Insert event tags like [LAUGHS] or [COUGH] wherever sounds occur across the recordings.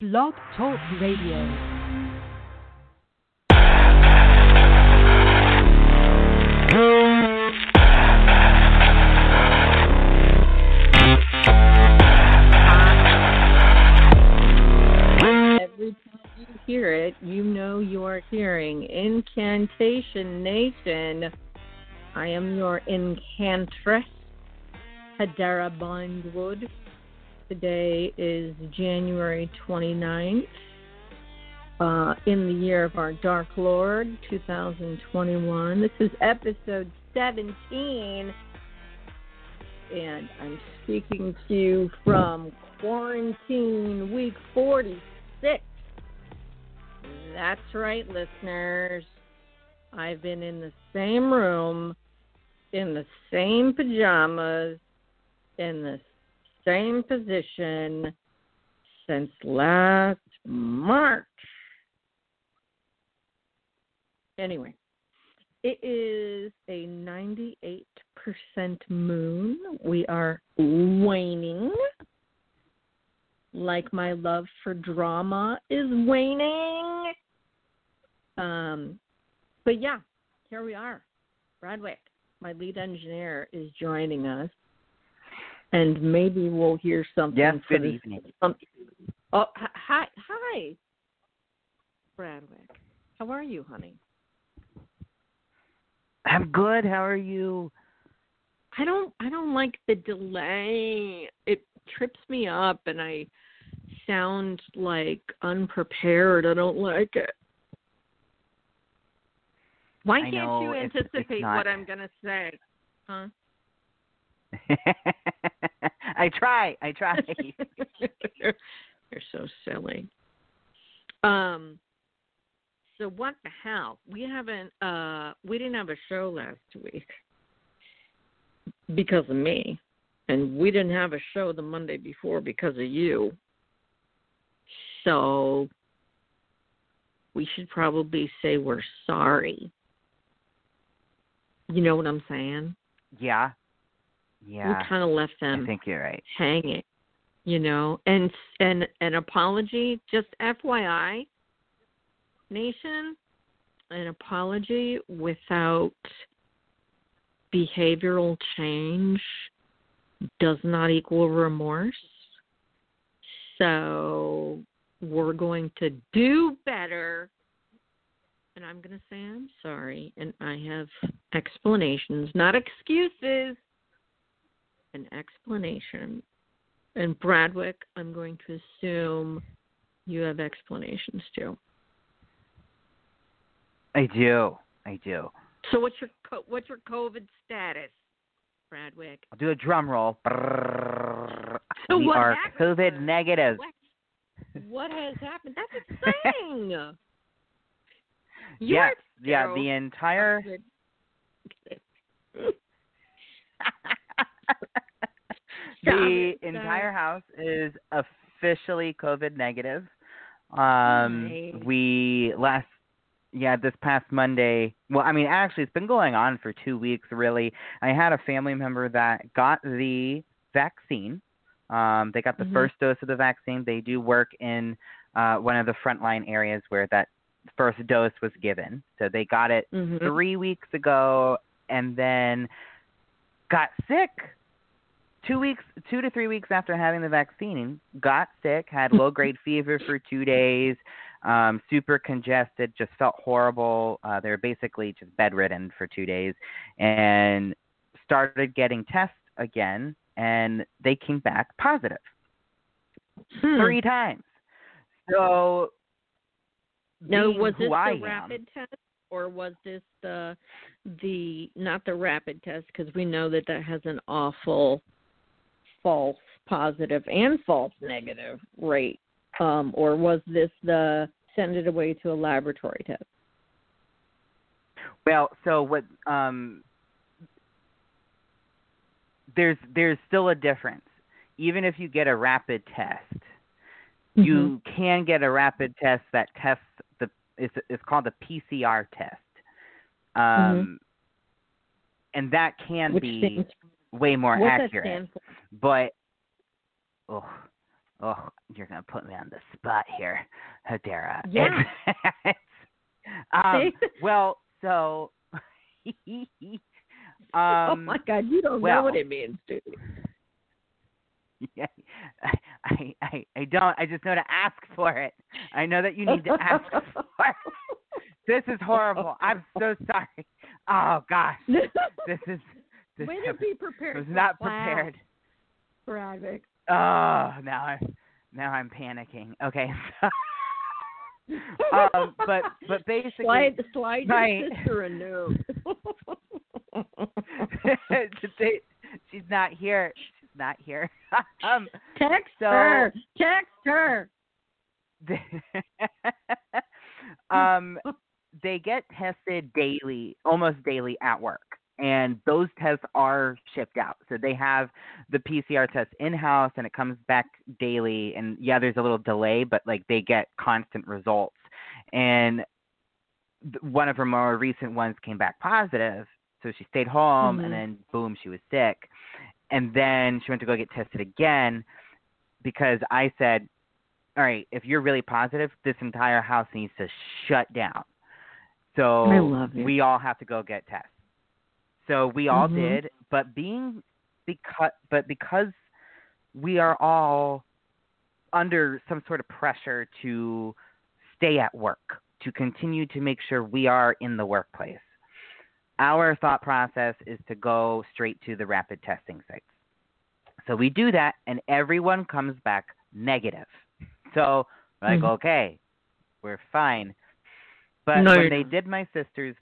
Blog Talk Radio. Every time you hear it, you know you are hearing Incantation Nation. I am your incantress, Hadara Bindwood. Today is January 29th, uh, in the year of our Dark Lord, 2021. This is episode 17, and I'm speaking to you from quarantine week 46. That's right, listeners. I've been in the same room, in the same pajamas, in the same position since last March. Anyway, it is a 98% moon. We are waning. Like my love for drama is waning. Um, but yeah, here we are. Bradwick, my lead engineer, is joining us and maybe we'll hear something. Yes, for good this- evening. Um, oh, hi, hi, Bradwick. How are you, honey? I'm good. How are you? I don't, I don't like the delay. It trips me up, and I sound like unprepared. I don't like it. Why I can't know, you it's- it's anticipate not- what I'm gonna say? Huh? [LAUGHS] I try. I try. [LAUGHS] You're so silly. Um so what the hell? We haven't uh we didn't have a show last week because of me. And we didn't have a show the Monday before because of you. So we should probably say we're sorry. You know what I'm saying? yeah. We Yeah. kind of left them I think you're right. hanging you know and and an apology just fyi nation an apology without behavioral change does not equal remorse so we're going to do better and i'm going to say i'm sorry and i have explanations not excuses an explanation. And Bradwick, I'm going to assume you have explanations too. I do. I do. So what's your co- what's your COVID status, Bradwick? I'll do a drum roll. So we are happened? COVID negative. What, what has happened? That's exciting. [LAUGHS] yes. You're Yeah. The entire. [LAUGHS] [LAUGHS] The entire house is officially COVID negative. Um, Nice. we last, yeah, this past Monday. Well, I mean, actually, it's been going on for two weeks. Really, I had a family member that got the vaccine. Um, they got the Mhm. first dose of the vaccine. They do work in uh, one of the frontline areas where that first dose was given. So they got it Mhm. three weeks ago and then got sick two weeks two to three weeks after having the vaccine got sick had [LAUGHS] low grade fever for two days um super congested just felt horrible uh they were basically just bedridden for two days and started getting tests again and they came back positive Hmm. three times so no, was this I the am, rapid test, or was this the the not the rapid test? Because we know that that has an awful false positive and false negative rate. um, or was this the send it away to a laboratory test? Well, so what? Um, there's there's still a difference. Even if you get a rapid test, Mm-hmm. you can get a rapid test that tests the it's it's called the PCR test. Um, and that can Mm-hmm. Which be way more what's accurate. But oh, oh, you're gonna put me on the spot here, Hadera. Yeah. [LAUGHS] Um, well, so [LAUGHS] um, oh my God, you don't well- know what it means, dude. Yeah, [LAUGHS] I, I, I don't. I just know to ask for it. I know that you need to ask for it. This is horrible. I'm so sorry. Oh gosh, this is. This Way to be prepared. was for not prepared. Bradwick. Oh, now I'm now I'm panicking. Okay. [LAUGHS] um, but but basically, slide slide my- your sister a note. [LAUGHS] she's not here. She's not here. [LAUGHS] um, Text So- her. Text her. um, they get tested daily, almost daily at work. And those tests are shipped out. So they have the PCR test in house and it comes back daily. And yeah, there's a little delay, but like they get constant results. And one of her more recent ones came back positive. So she stayed home Mhm. and then boom, she was sick. And then she went to go get tested again because I said, all right, if you're really positive, this entire house needs to shut down. So I love it. we all have to go get tests. So we all Mhm. did, but being because but because we are all under some sort of pressure to stay at work, to continue to make sure we are in the workplace. Our thought process is to go straight to the rapid testing sites. So we do that, and everyone comes back negative. So like, Mhm. okay, we're fine. But No, when they did my sister's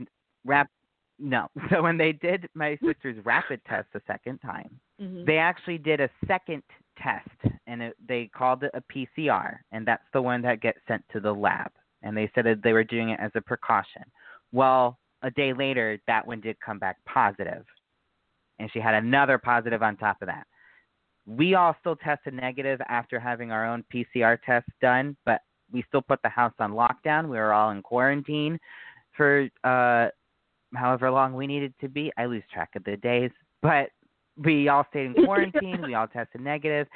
rap, no. [LAUGHS] So when they did my sister's rapid test the second time, Mhm. they actually did a second test, and it, they called it a PCR, and that's the one that gets sent to the lab. And they said that they were doing it as a precaution. Well, a day later, that one did come back positive, and she had another positive on top of that. We all still tested negative after having our own PCR tests done, but we still put the house on lockdown. We were all in quarantine for uh, however long we needed to be. I lose track of the days, [LAUGHS] but we all stayed in quarantine. we all tested negative,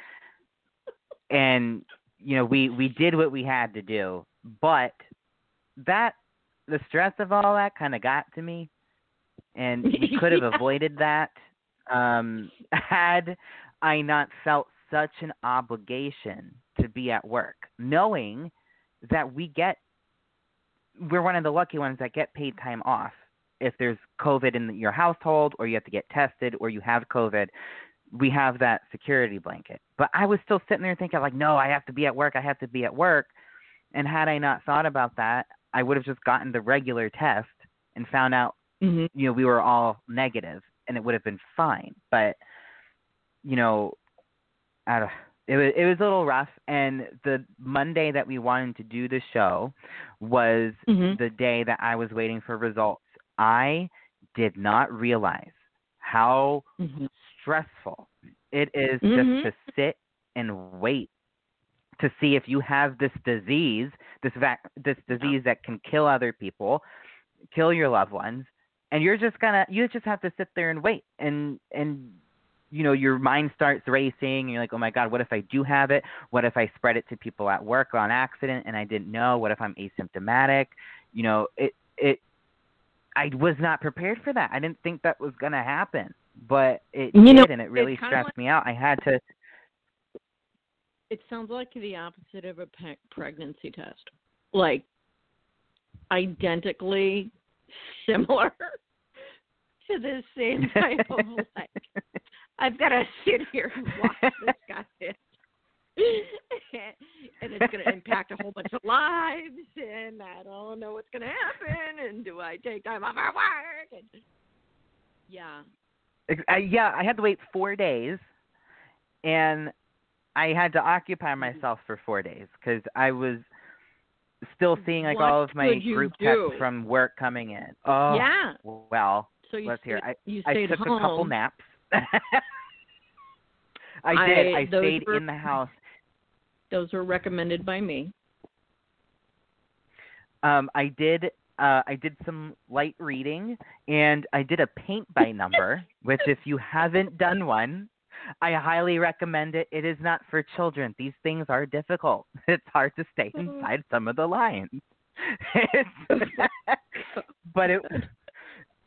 and you know we we did what we had to do. But that the stress of all that kind of got to me, and we could have [LAUGHS] Yeah. avoided that um, had I not felt such an obligation to be at work, knowing that we get we're one of the lucky ones that get paid time off if there's COVID in your household or you have to get tested or you have COVID. We have that security blanket. But I was still sitting there thinking like, no, I have to be at work. I have to be at work. And had I not thought about that, I would have just gotten the regular test and found out Mhm. you know we were all negative and it would have been fine but you know I don't, it was it was a little rough and the monday that we wanted to do the show was Mhm. the day that i was waiting for results i did not realize how Mhm. stressful it is Mhm. just to sit and wait to see if you have this disease, this vac- this disease that can kill other people, kill your loved ones, and you're just gonna you just have to sit there and wait. And and you know your mind starts racing and you're like oh my god what if i do have it? What if i spread it to people at work on accident and i didn't know? What if i'm asymptomatic? You know it it i was not prepared for that. I didn't think that was going to happen but it You did know, and it really stressed like- me out. I had to It sounds like the opposite of a pe- pregnancy test. Like identically similar [LAUGHS] to the same type of like [LAUGHS] I've got to sit here and watch this guy [LAUGHS] [LAUGHS] and it's going to impact a whole bunch of lives and I don't know what's going to happen and do I take time off at work and yeah I, yeah, I had to wait four days, and I had to occupy mm-hmm. myself for four days because I was still seeing like What all of my group texts from work coming in. Oh, yeah. well, So you let's stayed, hear. I you I took home. a couple naps. [LAUGHS] I did. I- I, stayed were- in the house. Those were recommended by me. Um, I did. Uh, I did some light reading, and I did a paint by number. [LAUGHS] which, if you haven't done one, I highly recommend it. It is not for children. These things are difficult. [LAUGHS] It's hard to stay inside some of the lines. [LAUGHS] But it,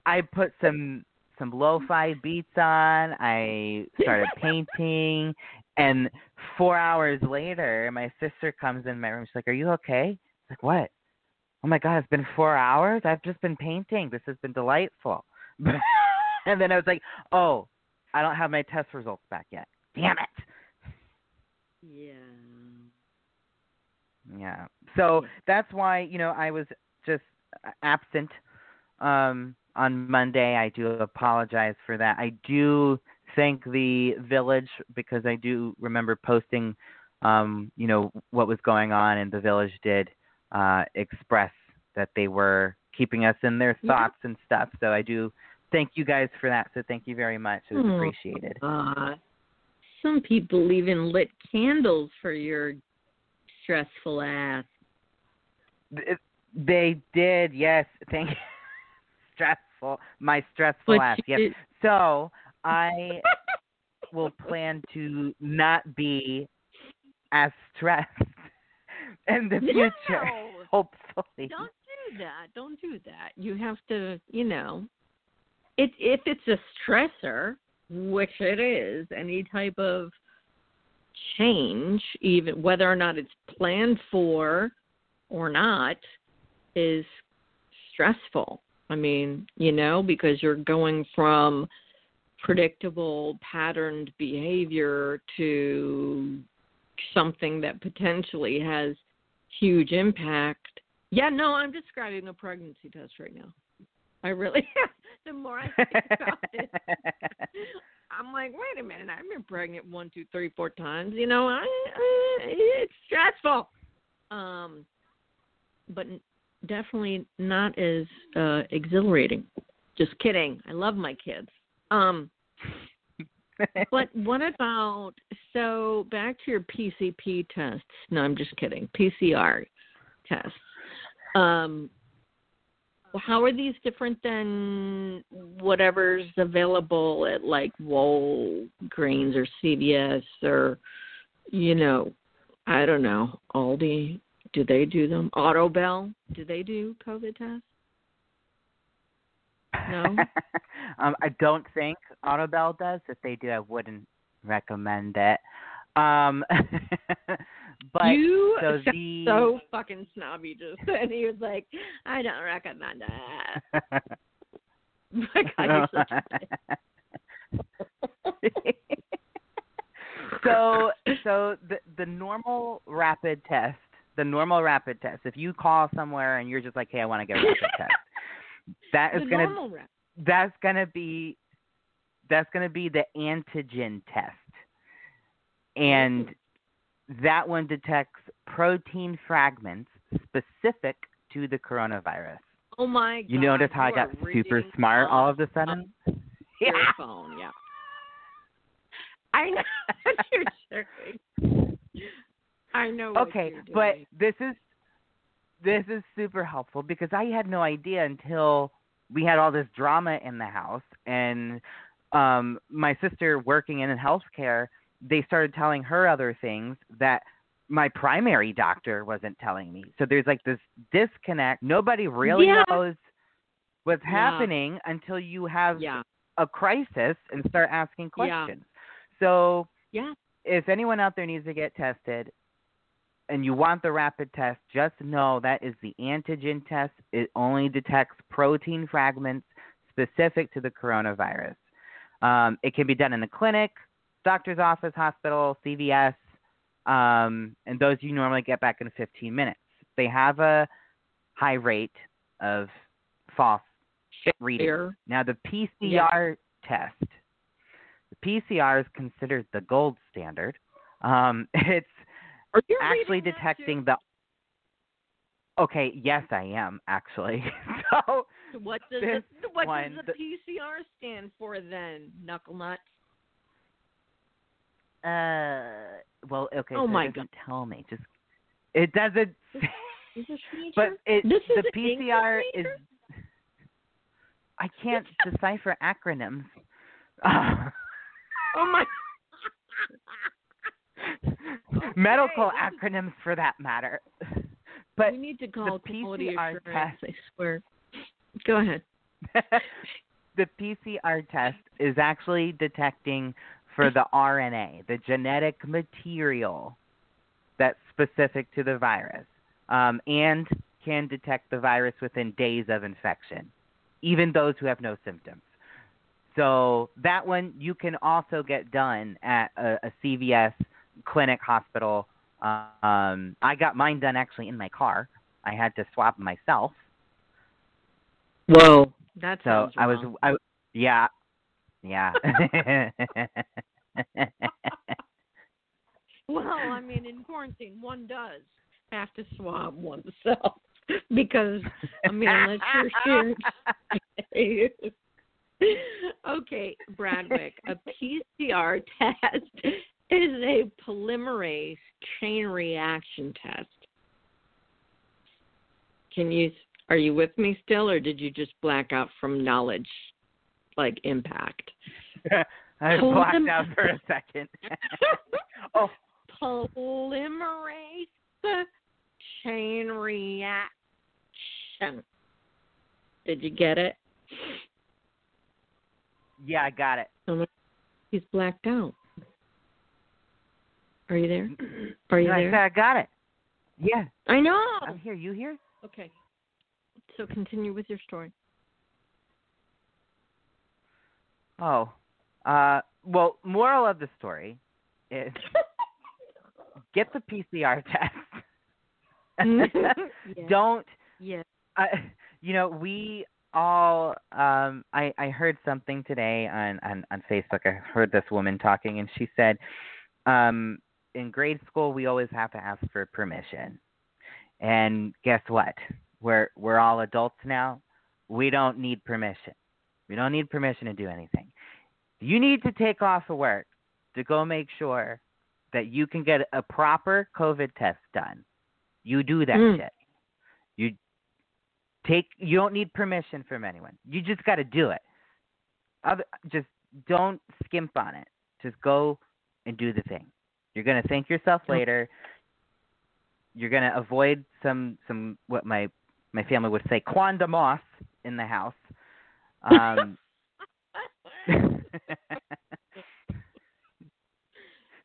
I put some some lo-fi beats on. I started painting, and four hours later, my sister comes in my room. She's like, "Are you okay?" I'm like, "What?" Oh my God! It's been four hours. I've just been painting. This has been delightful. [LAUGHS] and then I was like, "Oh, I don't have my test results back yet. Damn it." Yeah. Yeah. So that's why, you know, I was just absent um on Monday. I do apologize for that. I do thank the village because I do remember posting um, you know, what was going on and the village did uh express that they were keeping us in their Yeah. thoughts and stuff. So I do thank you guys for that. So thank you very much. It was Hmm. appreciated. Uh, some people even lit candles for your stressful ass. Th- They did, yes. Thank you. [LAUGHS] stressful. My stressful But ass. Yes. did- So I will plan to not be as stressed [LAUGHS] in the future. No! [LAUGHS] Hopefully. Don't do that. Don't do that. You have to, you know, it if it's a stressor, which it is, any type of change, even whether or not it's planned for or not, is stressful. I mean, you know, because you're going from predictable patterned behavior to something that potentially has huge impact. Yeah, no, I'm describing a pregnancy test right now. I really [LAUGHS] the more I think about it, [LAUGHS] I'm like, wait a minute, I've been pregnant one, two, three, four times. You know, I, I it's stressful. Um, but definitely not as uh exhilarating. Just kidding. I love my kids. Um, but what about so back to your PCP tests? No, I'm just kidding. PCR tests. Um, how are these different than whatever's available at like Walgreens or CVS or you know, I don't know, Aldi? Do they do them? Autobell? Do they do COVID tests? No? [LAUGHS] um, I don't think Autobell does. If they do, I wouldn't recommend it. Um, [LAUGHS] but you so the so fucking snobby just [LAUGHS] and He was like, I don't recommend that. My God, you're such a so so the the normal rapid test, the normal rapid test. If you call somewhere and you're just like, "Hey, I want to get a rapid test," that is gonna that's gonna be that's gonna be the antigen test, and that one detects protein fragments specific to the coronavirus. Oh my God. You notice how I got super smart all of a sudden? [LAUGHS] Your phone, yeah. I know [LAUGHS] what you're doing. I know. Okay, but this is this is super helpful because I had no idea until we had all this drama in the house and um my sister working in healthcare, they started telling her other things that my primary doctor wasn't telling me. So there's like this disconnect. Nobody really Yeah. knows what's Yeah. happening until you have yeah, a crisis and start asking questions. So yeah. if anyone out there needs to get tested and you want the rapid test, just know that is the antigen test. It only detects protein fragments specific to the coronavirus. Um, it can be done in the clinic, doctor's office, hospital, CVS, um, and those you normally get back in 15 minutes. They have a high rate of false readings. Here. Now, the PCR test, the PCR is considered the gold standard. Um, [LAUGHS] it's Are you actually detecting the. Okay, yes, I am actually. [LAUGHS] so? What does the, what one, does the PCR stand for then, knuckle nut? Uh, well, okay. Oh so my it doesn't tell me. Just it doesn't. [LAUGHS] [LAUGHS] English major? but it this is the PCR is. I can't decipher acronyms. Oh my. [LAUGHS] Medical Okay. acronyms, for that matter. [LAUGHS] But we need to call quality PCR test- I swear. Go ahead. [LAUGHS] the PCR test is actually detecting for the RNA, the genetic material that's specific to the virus, um, and can detect the virus within days of infection, even those who have no symptoms. So that one you can also get done at a, a CVS clinic hospital. Um, I got mine done actually in my car. I had to swab myself. Whoa, that's So I was. I, yeah, yeah. [LAUGHS] Well, I mean, in quarantine, one does have to swab oneself [LAUGHS] because I mean, unless you're sure. [LAUGHS] okay, Bradwick, a PCR test is a polymerase chain reaction test. Can you are you with me still or did you just black out from knowledge like impact? [LAUGHS] I Hold blacked out for a second. [LAUGHS] oh, Polymerase chain reaction. Did you get it? yeah, I got it. He's blacked out. Are you there? Are you I there? I got it. Yeah, I know. I'm here. You here? Okay. So continue with your story. Oh, uh, well, moral of the story is [LAUGHS] get the PCR test. [LAUGHS] [LAUGHS] Yeah. Don't Yeah. I, you know, we all. Um, I I heard something today on, on on Facebook. I heard this woman talking, and she said, um, in grade school, we always have to ask for permission. And guess what? We're we're all adults now. We don't need permission. We don't need permission to do anything. You need to take off of work to go make sure that you can get a proper COVID test done. You do that Mm. shit. You take you don't need permission from anyone. You just got to do it. Other, just don't skimp on it. Just go and do the thing. You're going to thank yourself later. You're going to avoid some some what my my family would say quanda moss in the house. Um [LAUGHS]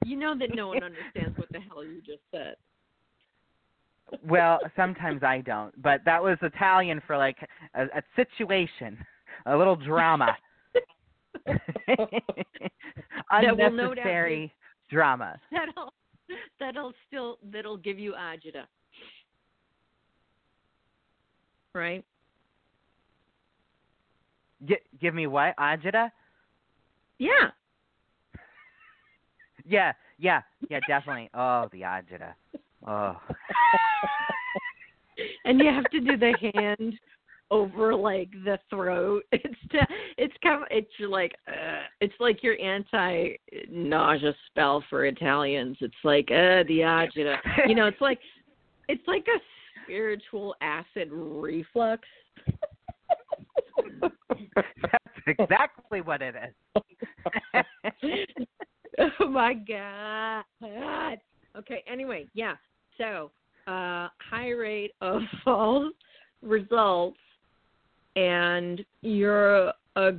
you know that no one understands what the hell you just said. well, sometimes I don't, but that was Italian for like a, a situation, a little drama. [LAUGHS] That will no doubt Unnecessary drama. [LAUGHS] That'll that'll still that'll give you agita. Right? G- give me what? Agita? Yeah. [LAUGHS] Yeah, yeah, yeah, definitely. Oh, the Agita. Oh. [LAUGHS] and you have to do the hand over like the throat. [LAUGHS] It's to, it's kind of it's like uh, it's like your anti nausea spell for Italians. It's like uh the agita. You know, it's like it's like a spiritual acid reflux. That's exactly what it is. [LAUGHS] oh my god. Okay, anyway, yeah. So, uh high rate of [LAUGHS] false results and you're a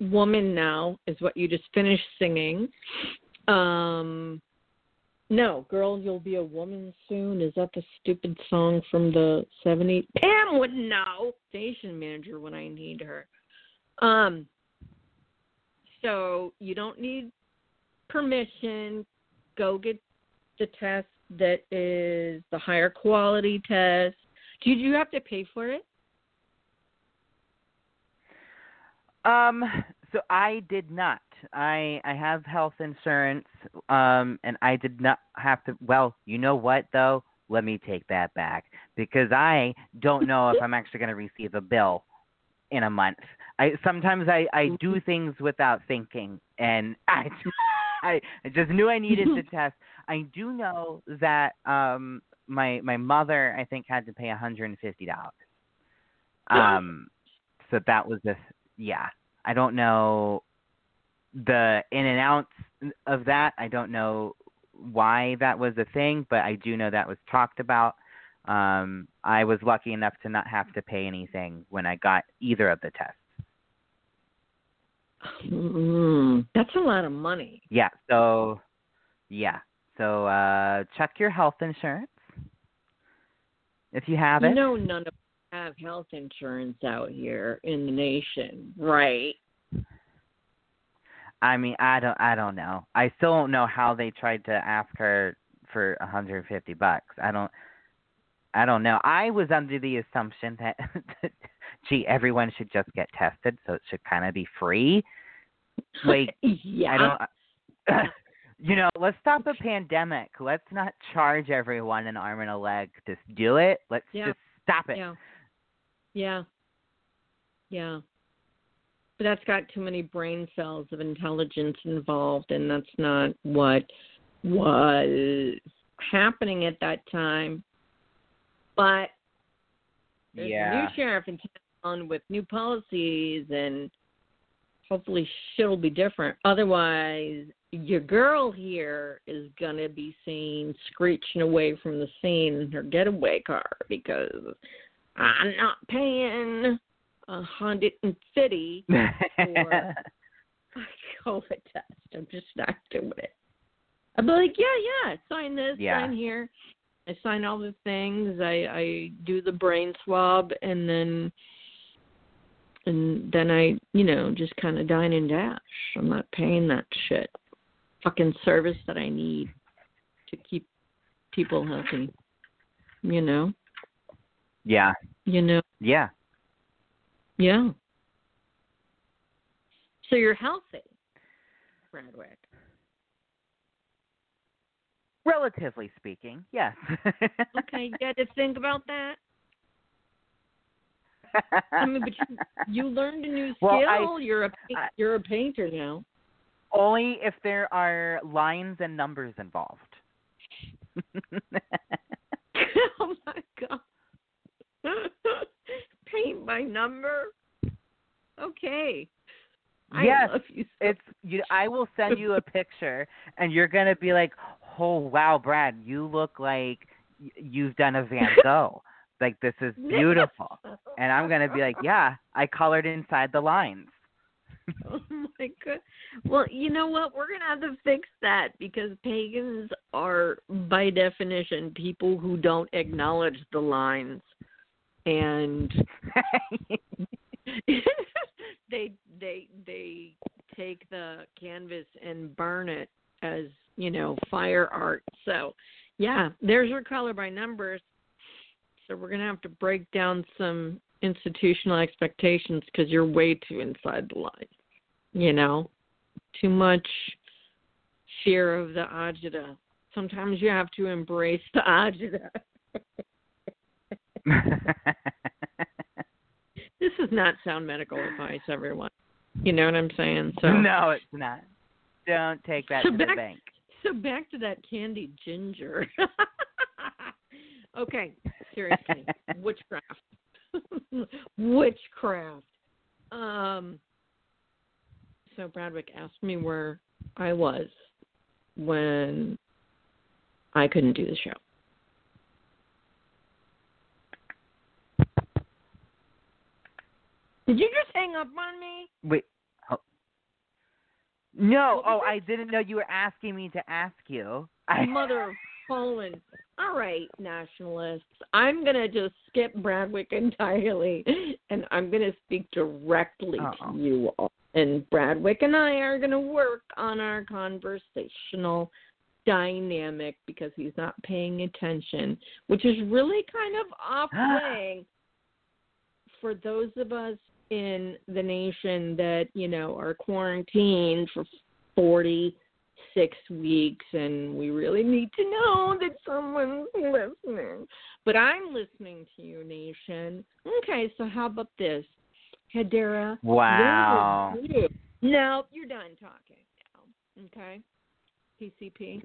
woman now is what you just finished singing. Um no, girl, you'll be a woman soon. Is that the stupid song from the 70s? Pam would know. Station manager when I need her. Um so you don't need permission. Go get the test that is the higher quality test. Did you have to pay for it? Um, so I did not I I have health insurance, um, and I did not have to. Well, you know what though? Let me take that back because I don't know if I'm actually going to receive a bill in a month. I sometimes I I do things without thinking, and I [LAUGHS] I, I just knew I needed to [LAUGHS] test. I do know that um my my mother I think had to pay $150. Um, so that was this. Yeah, I don't know the in and outs of that. I don't know why that was a thing, but I do know that was talked about. Um, I was lucky enough to not have to pay anything when I got either of the tests. Mm, that's a lot of money. Yeah. So, yeah. So uh, check your health insurance if you have it. know, none of have health insurance out here in the nation, right? I mean, I don't, I don't know. I still don't know how they tried to ask her for 150 bucks. I don't, I don't know. I was under the assumption that, [LAUGHS] gee, everyone should just get tested, so it should kind of be free. Like, [LAUGHS] yeah. I don't. [LAUGHS] You know, let's stop a pandemic. Let's not charge everyone an arm and a leg to do it. Let's Yeah. just stop it. Yeah. Yeah. Yeah. But that's got too many brain cells of intelligence involved, and that's not what was happening at that time. But there's a Yeah. new sheriff in town with new policies, and hopefully shit will be different. Otherwise, your girl here is gonna be seen screeching away from the scene in her getaway car because I'm not paying a hundred and fifty [LAUGHS] for a COVID test. I'm just not doing it. I'd be like, yeah, yeah, sign this, Yeah. sign here. I sign all the things. I I do the brain swab, and then and then I, you know, just kind of dine and dash. I'm not paying that shit. Fucking service that I need to keep people healthy. You know, yeah. you know, Yeah. yeah. So you're healthy, Bradwick. Relatively speaking, yes. Okay, you got to think about that. I mean, but you, you learned a new skill. [LAUGHS] Well, I- you're a you're a painter now. Only if there are lines and numbers involved. [LAUGHS] oh my god. [LAUGHS] Paint by number. Okay. I Yes, you so it's you I will send you a picture and you're going to be like, "Oh, wow, Brad, you look like you've done a Van [LAUGHS] Gogh. like this is beautiful." And I'm going to be like, [LAUGHS] "Yeah, I colored inside the lines." Oh my god. Well, you know what? We're gonna have to fix that because pagans are, by definition, people who don't acknowledge the lines, and [LAUGHS] [LAUGHS] they they they take the canvas and burn it as you know fire art. So, yeah, there's your color by numbers. So we're gonna have to break down some institutional expectations because you're way too inside the lines. You know, too much fear of the agita. Sometimes you have to embrace the agita. [LAUGHS] [LAUGHS] this is not sound medical advice, everyone. You know what I'm saying? So no, it's not. Don't take that So to the back- bank. So back to that candied ginger. [LAUGHS] okay, seriously, [LAUGHS] witchcraft. witchcraft. Um. So Bradwick asked me where I was when I couldn't do the show. Did you just hang up on me? Wait. Oh. No, oh. I didn't know you were asking me to ask you. I Mother of Poland. All right, nationalists. I'm gonna just skip Bradwick entirely, and I'm gonna speak directly Uh-oh. to you all. And Bradwick and I are gonna work on our conversational dynamic because he's not paying attention, which is really kind of [GASPS] off-putting for those of us in the nation that you know are quarantined for 46 weeks and we really need to know that someone's listening but i'm listening to you nation okay so how about this hedera Wow. you? no you're done talking now okay pcp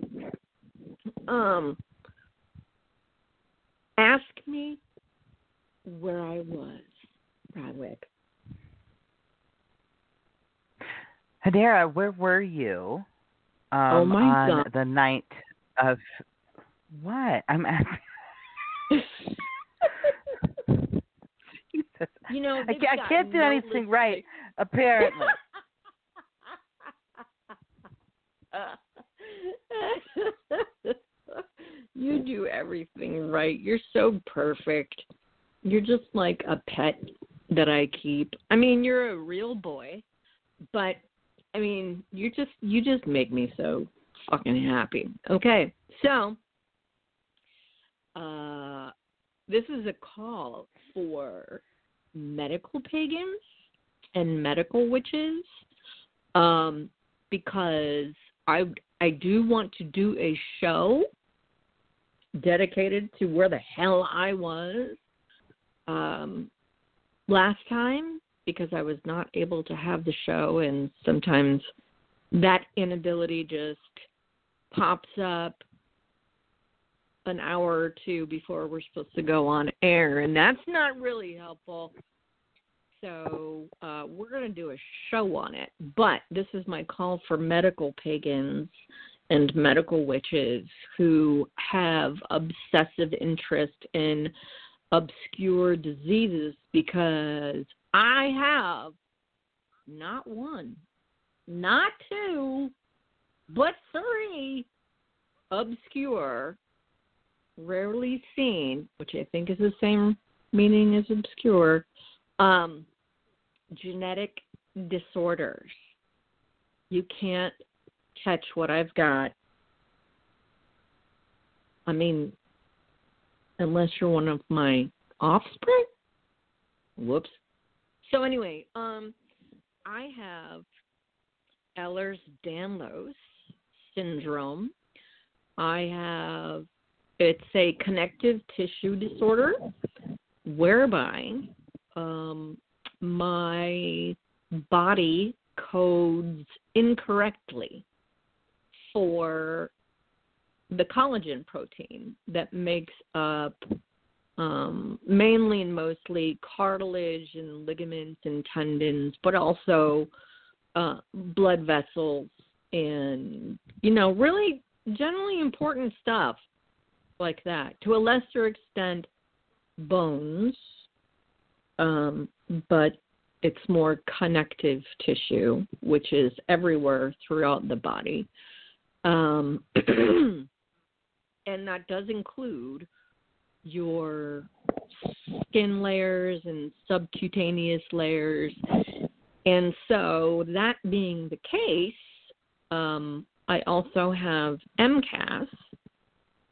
um ask me where i was Bradwick. Hedera, where were you? Um, Oh, my on God. the night of what? I'm asking. [LAUGHS] You know, I can't, I can't do no anything right, apparently. [LAUGHS] you do everything right. You're so perfect. You're just like a pet that I keep. I mean, you're a real boy, but I mean, you just you just make me so fucking happy. Okay. So, uh this is a call for medical pagans and medical witches um because I I do want to do a show dedicated to where the hell I was um last time because I was not able to have the show and sometimes that inability just pops up an hour or two before we're supposed to go on air and that's not really helpful so uh, we're going to do a show on it. But this is my call for medical pagans and medical witches who have obsessive interest in obscure diseases because I have not one, not two, but three obscure, rarely seen, which I think is the same meaning as obscure, um, genetic disorders. You can't catch what I've got. I mean, unless you're one of my offspring. Whoops. So anyway, um, I have Ehlers-Danlos syndrome. I have it's a connective tissue disorder whereby um, my body codes incorrectly for the collagen protein that makes up um, mainly and mostly cartilage and ligaments and tendons, but also uh, blood vessels and, you know, really generally important stuff like that. To a lesser extent, bones, um, but it's more connective tissue, which is everywhere throughout the body. Um, [CLEARS THROAT] and that does include your skin layers and subcutaneous layers. And so, that being the case, um, I also have MCAS,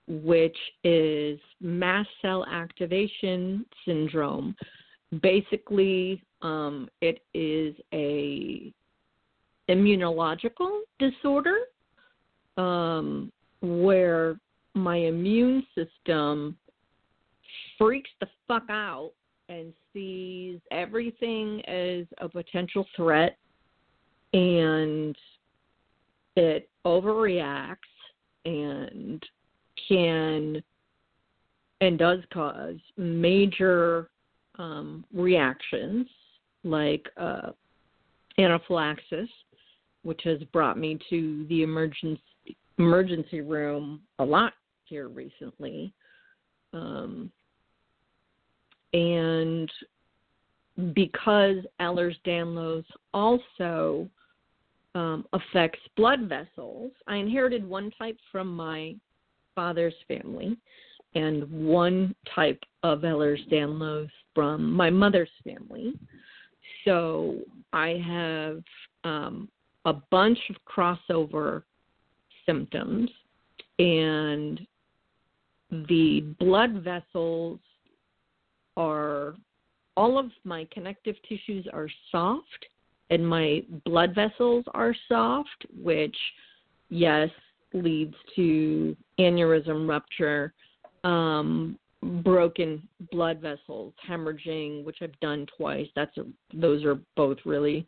which is mast cell activation syndrome. Basically, um, it is a immunological disorder um, where my immune system freaks the fuck out and sees everything as a potential threat and it overreacts and can and does cause major um, reactions like uh, anaphylaxis, which has brought me to the emergency emergency room a lot here recently. Um, and because Ehlers-Danlos also um, affects blood vessels, I inherited one type from my father's family and one type of Ehlers-Danlos from my mother's family. So I have um, a bunch of crossover symptoms, and the blood vessels are all of my connective tissues are soft and my blood vessels are soft, which, yes, leads to aneurysm rupture, um, broken blood vessels, hemorrhaging, which I've done twice. That's a, those are both really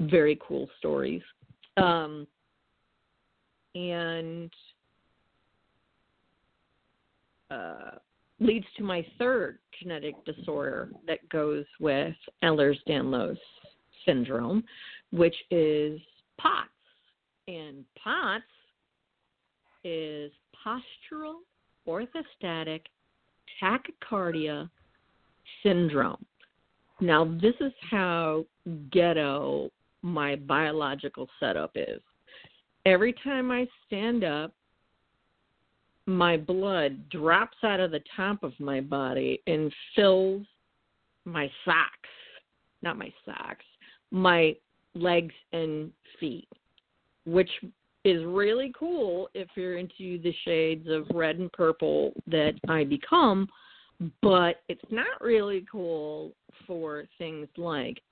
very cool stories. Um, and uh, leads to my third genetic disorder that goes with Ehlers-Danlos syndrome, which is POTS. And POTS is postural orthostatic tachycardia syndrome. Now, this is how ghetto my biological setup is. Every time I stand up, my blood drops out of the top of my body and fills my socks, not my socks, my legs and feet, which is really cool if you're into the shades of red and purple that I become, but it's not really cool for things like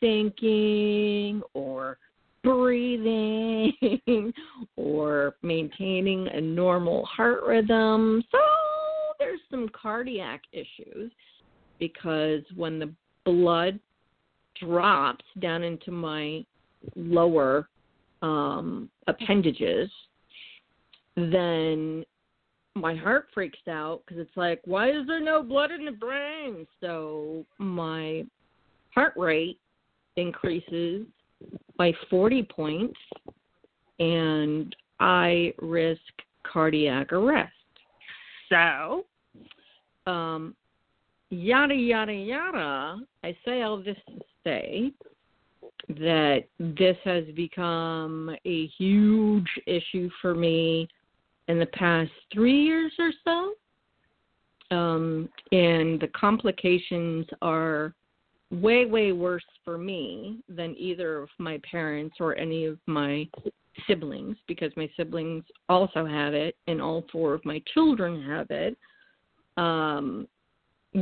thinking or breathing [LAUGHS] or maintaining a normal heart rhythm. So there's some cardiac issues because when the blood drops down into my lower um, appendages, then my heart freaks out because it's like, why is there no blood in the brain? So my heart rate increases by 40 points and I risk cardiac arrest. So, um, yada, yada, yada. I say all this to say that this has become a huge issue for me in the past three years or so. Um, and the complications are way, way worse for me than either of my parents or any of my siblings because my siblings also have it and all four of my children have it um,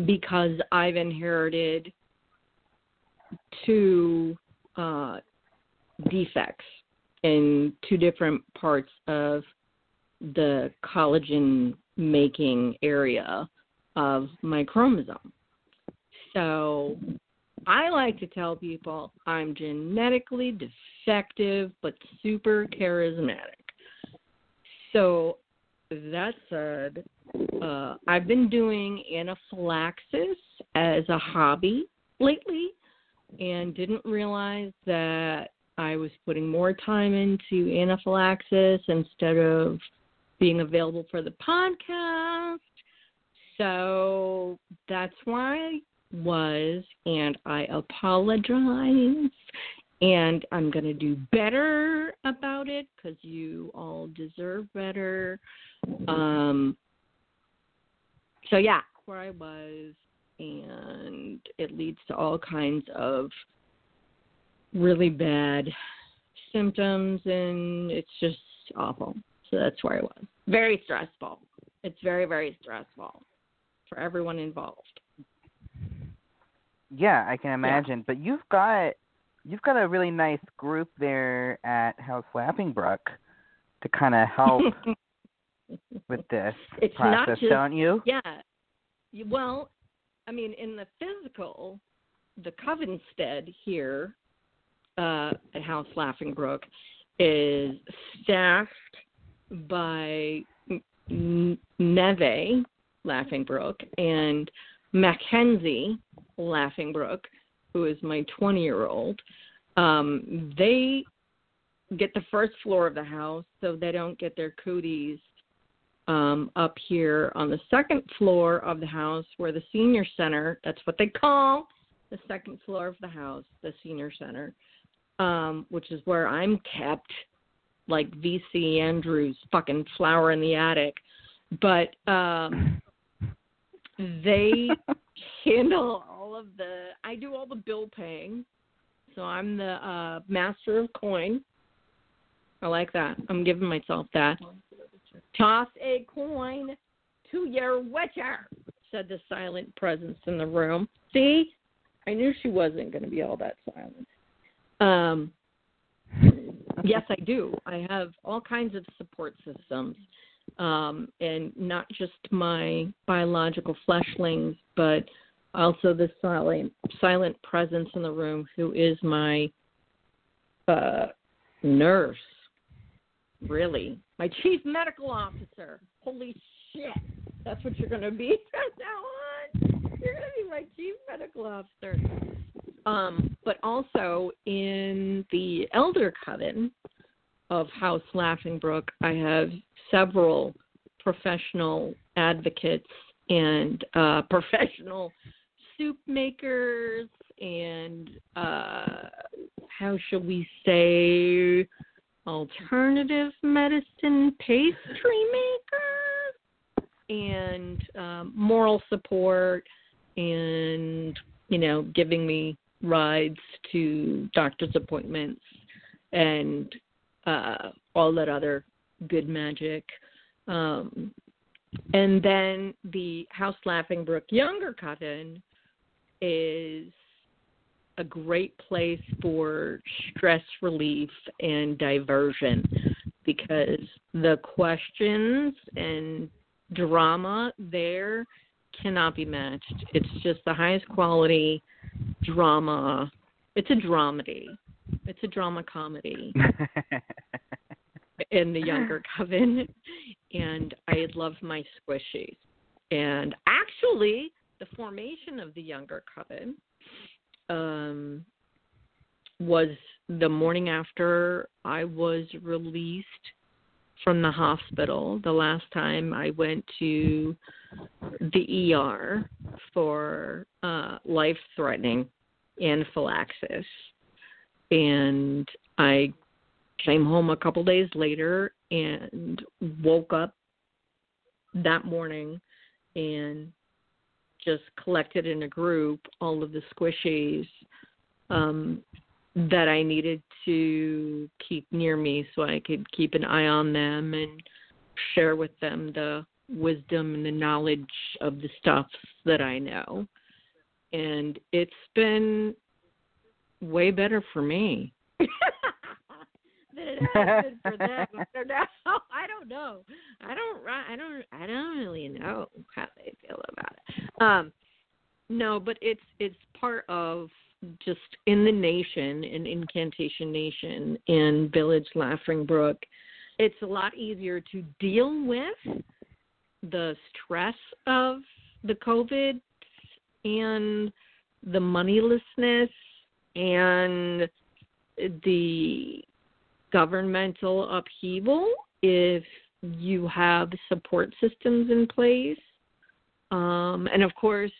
because I've inherited two uh, defects in two different parts of the collagen making area of my chromosome. So I like to tell people I'm genetically defective but super charismatic. So that said, uh, I've been doing anaphylaxis as a hobby lately and didn't realize that I was putting more time into anaphylaxis instead of being available for the podcast. So that's why was, and I apologize. And I'm going to do better about it because you all deserve better. Um, so, yeah, where I was, and it leads to all kinds of really bad symptoms, and it's just awful. So, that's where I was. Very stressful. It's very, very stressful for everyone involved. Yeah, I can imagine. Yeah. But you've got you've got a really nice group there at House Laughing Brook to kind of help [LAUGHS] with this it's process, not just, don't you? Yeah. Well, I mean, in the physical, the Covenstead here uh, at House Laughing Brook is staffed by Neve Laughing Brook and Mackenzie Laughing who is my 20 year old, um, they get the first floor of the house, so they don't get their cooties um, up here on the second floor of the house where the senior center, that's what they call the second floor of the house, the senior center, um, which is where I'm kept, like VC Andrews fucking flower in the attic. But um, they [LAUGHS] handle all of the I do all the bill paying. So I'm the uh master of coin. I like that. I'm giving myself that. Toss a coin to your witcher, said the silent presence in the room. See? I knew she wasn't going to be all that silent. Um, yes, I do. I have all kinds of support systems, um, and not just my biological fleshlings, but also the silent silent presence in the room who is my uh, nurse. Really, my chief medical officer. Holy shit, that's what you're going to be [LAUGHS] from now on. You're going to be my chief medical officer. Um, but also in the elder coven of House Laughing Brook, I have several professional advocates and uh, [LAUGHS] professional soup makers and uh, how shall we say alternative medicine pastry makers and um, moral support and you know giving me rides to doctor's appointments and uh, all that other good magic. Um, and then the House Laughing Brook Younger Coven is a great place for stress relief and diversion because the questions and drama there cannot be matched. It's just the highest quality drama. It's a dramedy. It's a drama comedy [LAUGHS] in the younger coven, and I love my squishies. And actually, the formation of the younger coven um, was the morning after I was released from the hospital. The last time I went to the ER for uh, life threatening anaphylaxis. And I came home a couple days later and woke up that morning and just collected in a group all of the squishies um, that I needed to keep near me so I could keep an eye on them and share with them the wisdom and the knowledge of the stuff that I know. And it's been way better for me. [LAUGHS] than it has been for them. I don't know. [LAUGHS] I don't know. I don't. I don't. I don't really know how they feel about it. Um, no, but it's it's part of just in the nation, in Incantation Nation, in Village Laughing Brook. It's a lot easier to deal with the stress of the COVID and the moneylessness and the governmental upheaval if you have support systems in place. Um, and of course,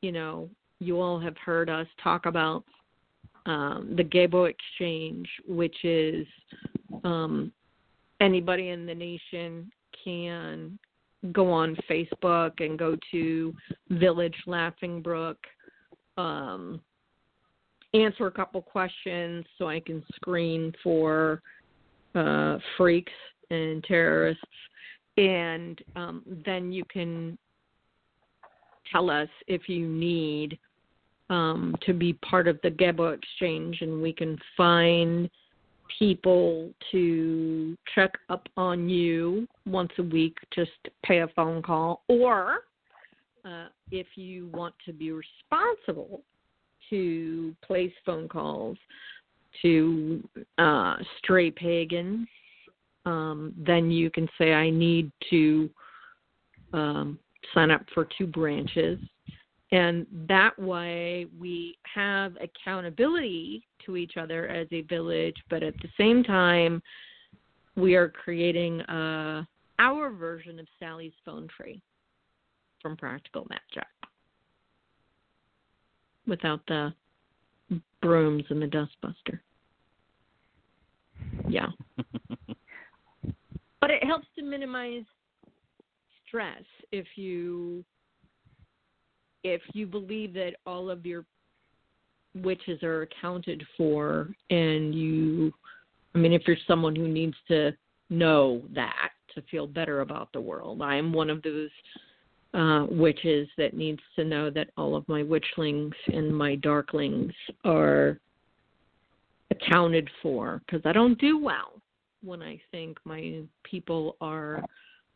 you know, you all have heard us talk about um, the Gebo Exchange, which is um, anybody in the nation can go on Facebook and go to Village Laughing Brook, um, answer a couple questions so I can screen for uh, freaks and terrorists, and um, then you can tell us if you need um, to be part of the Gebo exchange, and we can find people to check up on you once a week. Just pay a phone call, or uh, if you want to be responsible to place phone calls to uh, stray pagans, um, then you can say, I need to um, sign up for two branches. And that way we have accountability to each other as a village, but at the same time, we are creating uh, our version of Sally's phone tree from Practical Magic without the brooms and the dustbuster. Yeah. [LAUGHS] but it helps to minimize stress if you if you believe that all of your witches are accounted for and you I mean if you're someone who needs to know that to feel better about the world. I am one of those uh, witches that needs to know that all of my witchlings and my darklings are accounted for because I don't do well when I think my people are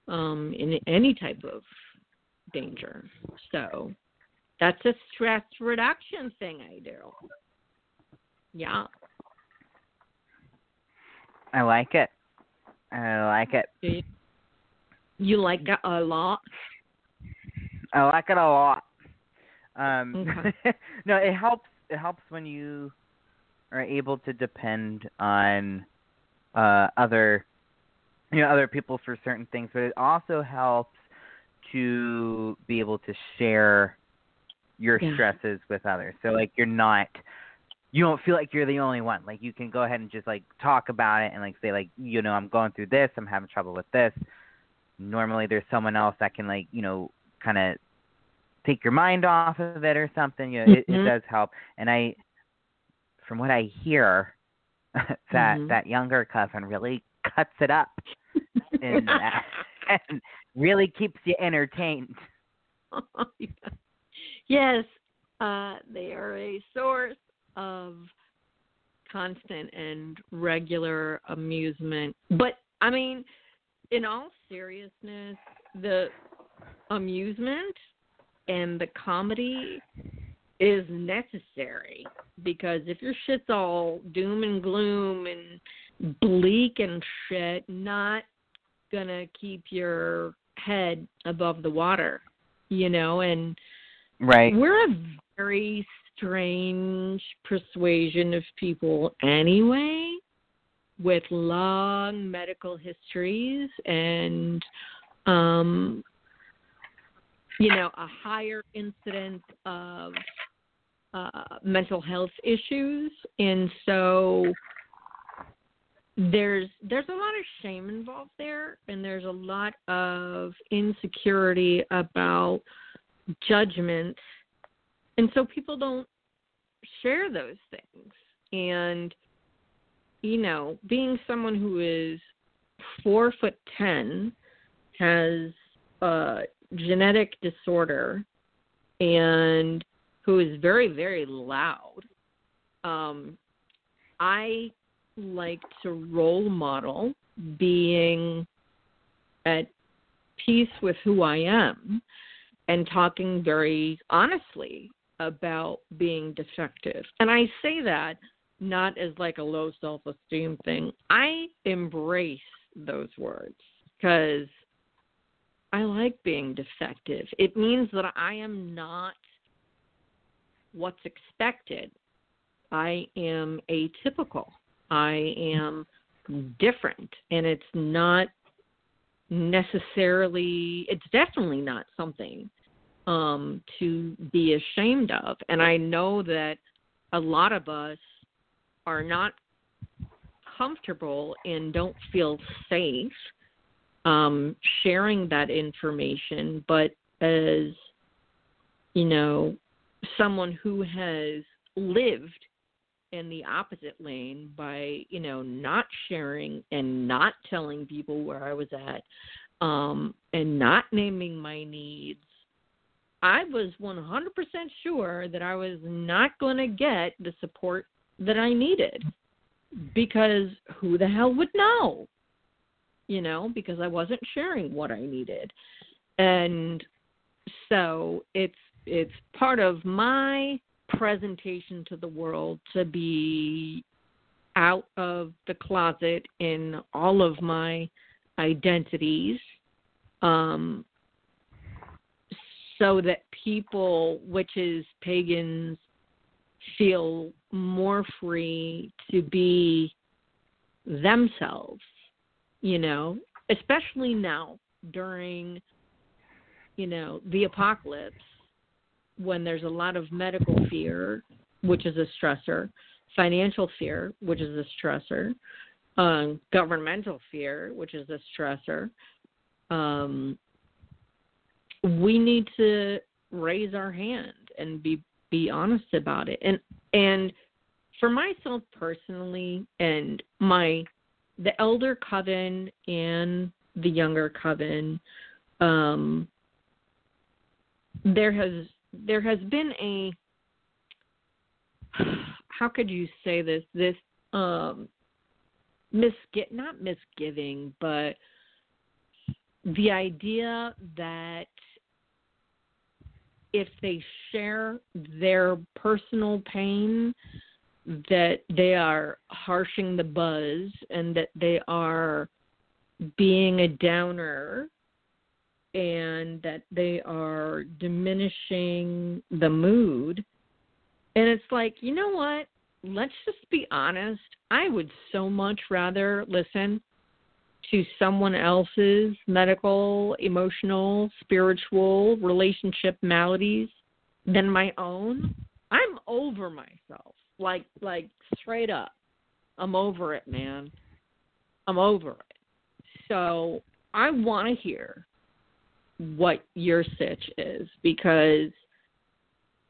um, in any type of danger. So that's a stress reduction thing I do. Yeah. I like it. I like it. You like it a lot? I like it a lot. Um [LAUGHS] no, it helps it helps when you are able to depend on uh other you know, other people for certain things, but it also helps to be able to share your Yeah. stresses with others. So like you're not you don't feel like you're the only one. Like you can go ahead and just like talk about it and like say like, you know, I'm going through this, I'm having trouble with this. Normally there's someone else that can like, you know, kind of take your mind off of it or something. You know, it, it Mhm. does help. And I from what I hear [LAUGHS] that Mhm. that younger coven really cuts it up [LAUGHS] and, uh, [LAUGHS] and really keeps you entertained. yes, uh, they are a source of constant and regular amusement. But I mean, in all seriousness, the amusement and the comedy is necessary because if your shit's all doom and gloom and bleak and shit, not gonna keep your head above the water, you know, and Right. we're a very strange persuasion of people anyway, with long medical histories and, um, you know, a higher incidence of uh, mental health issues, and so there's there's a lot of shame involved there, and there's a lot of insecurity about judgment. And so people don't share those things. And you know being someone who is four foot ten has a genetic disorder and who is very very loud um i like to role model being at peace with who i am and talking very honestly about being defective. And I say that not as like a low self esteem thing. I embrace those words because I like being defective. It means that I am not what's expected. I am atypical. I am different. And it's not necessarily, it's definitely not something um, to be ashamed of. And I know that a lot of us are not comfortable and don't feel safe um, sharing that information. But as, you know, someone who has lived in the opposite lane by, you know, not sharing and not telling people where I was at um, and not naming my needs I was 100% sure that I was not going to get the support that I needed because who the hell would know? You know, because I wasn't sharing what I needed. And so it's it's part of my presentation to the world to be out of the closet in all of my identities um so that people, witches, pagans, feel more free to be themselves, you know, especially now during, you know, the apocalypse when there's a lot of medical fear, which is a stressor, financial fear, which is a stressor, um, governmental fear, which is a stressor. Um, we need to raise our hand and be be honest about it and and for myself personally and my the elder coven and the younger coven um there has there has been a how could you say this this um misgi- not misgiving but the idea that if they share their personal pain that they are harshing the buzz and that they are being a downer and that they are diminishing the mood. And it's like, you know what? Let's just be honest. I would so much rather listen to someone else's medical, emotional, spiritual, relationship maladies than my own. I'm over myself. Like like straight up. I'm over it, man. I'm over it. So I want to hear what your sitch is because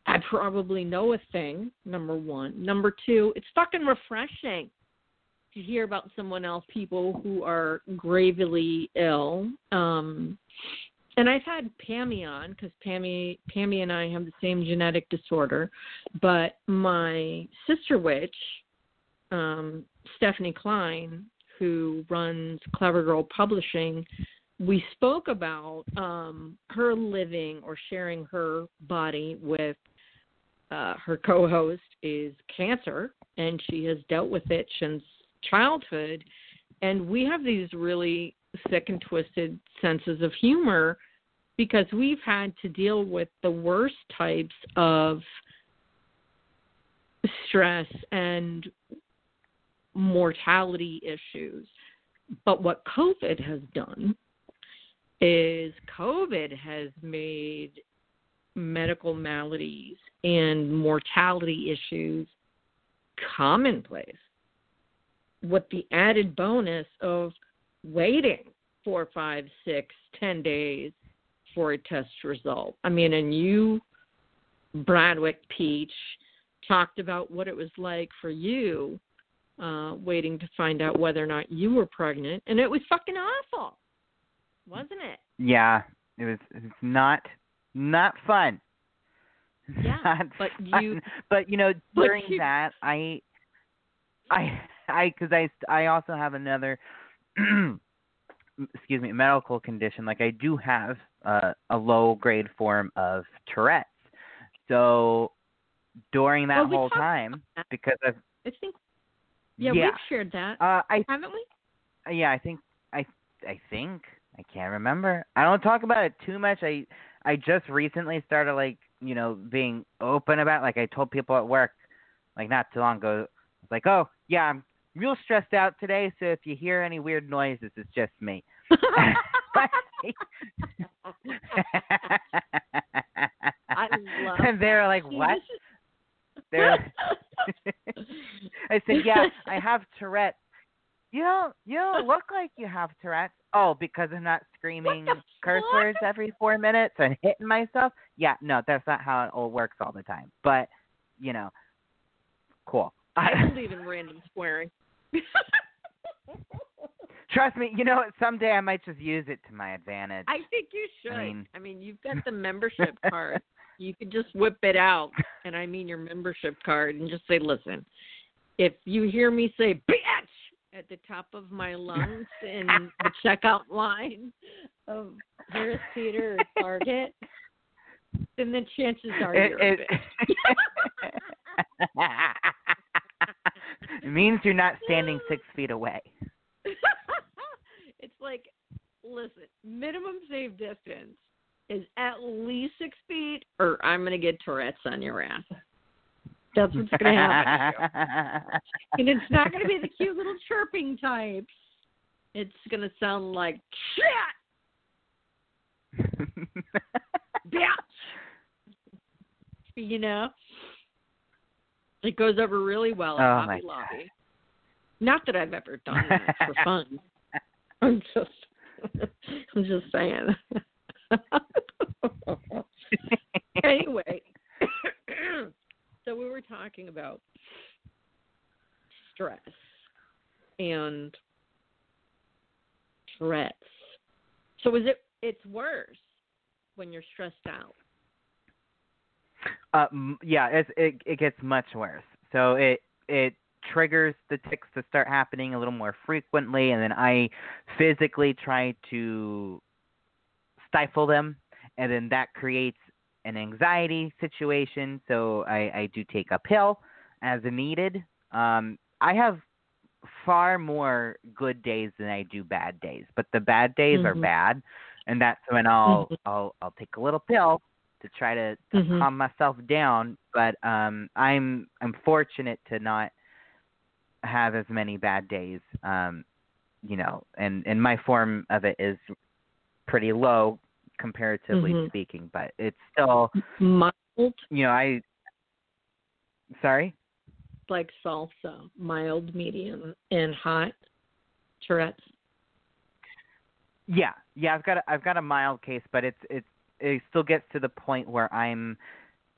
I probably know a thing, number one. Number two, it's fucking refreshing to hear about someone else, people who are gravely ill. Um, and I've had Pammy on because Pammy, Pammy and I have the same genetic disorder, but my sister witch, um, Stephanie Klein, who runs Clever Girl Publishing, we spoke about um, her living or sharing her body with uh, her co-host is cancer, and she has dealt with it since childhood. And we have these really sick and twisted senses of humor because we've had to deal with the worst types of stress and mortality issues. But what COVID has done is COVID has made medical maladies and mortality issues commonplace with the added bonus of waiting four, five, six, ten days a test result. I mean, and you, Bradwick Peach, talked about what it was like for you uh, waiting to find out whether or not you were pregnant, and it was fucking awful, wasn't it? Yeah, it was. It's not not fun. Yeah, [LAUGHS] Not but fun. you- But you know, during you- that, I, I, [LAUGHS] I, because I, I also have another, [CLEARS THROAT] excuse me, medical condition. Like I do have uh, a low grade form of Tourette's. So during that Well, we whole time, that. because of I think. Yeah, yeah, we've shared that, uh, I haven't we? yeah, I think I I think I can't remember. I don't talk about it too much. I I just recently started like you know being open about. It. Like I told people at work, like not too long ago, like oh yeah, I'm real stressed out today. So if you hear any weird noises, it's just me. [LAUGHS] And [LAUGHS] they're like, what? They're [LAUGHS] I said, yeah, I have Tourette's. You don't, you don't look like you have Tourette's. Oh, because I'm not screaming curse fuck? words every four minutes and hitting myself. Yeah, no, that's not how it all works all the time. But, you know, cool. I believe [LAUGHS] in random swearing. [LAUGHS] Trust me, you know? Someday I might just use it to my advantage. I think you should. I mean- I mean, you've got the membership [LAUGHS] card. You could just whip it out, and I mean your membership card, and just say, "Listen, if you hear me say "bitch" at the top of my lungs in the checkout line of Harris Teeter or Target, then the chances are it, you're a it, bitch." It means you're not standing six feet away. [LAUGHS] it's like, listen, minimum safe distance is at least six feet, or I'm gonna get Tourette's on your ass. That's what's gonna happen. [LAUGHS] and it's not gonna be the cute little chirping types. It's gonna sound like shit, [LAUGHS] bitch. You know, it goes over really well at Oh, Hobby Lobby. Not that I've ever done that for [LAUGHS] fun. I'm just, [LAUGHS] I'm just saying. [LAUGHS] anyway, [COUGHS] so we were talking about stress and Tourette's. So is it? It's worse when you're stressed out. Uh, yeah, it's, it it gets much worse. So it it triggers the tics to start happening a little more frequently, and then I physically try to stifle them, and then that creates an anxiety situation. So I, I do take a pill as needed. Um, I have far more good days than I do bad days, but the bad days are Mhm. bad, and that's when I'll Mhm. I'll I'll take a little pill to try to, to Mhm. calm myself down. But um, I'm I'm fortunate to not have as many bad days. Um, you know, and and my form of it is pretty low comparatively Mhm. speaking, but it's still Mild, you know I. Sorry. like salsa, mild, medium, and hot. Tourette's. Yeah, yeah, I've got a, I've got a mild case, but it's it's it still gets to the point where I'm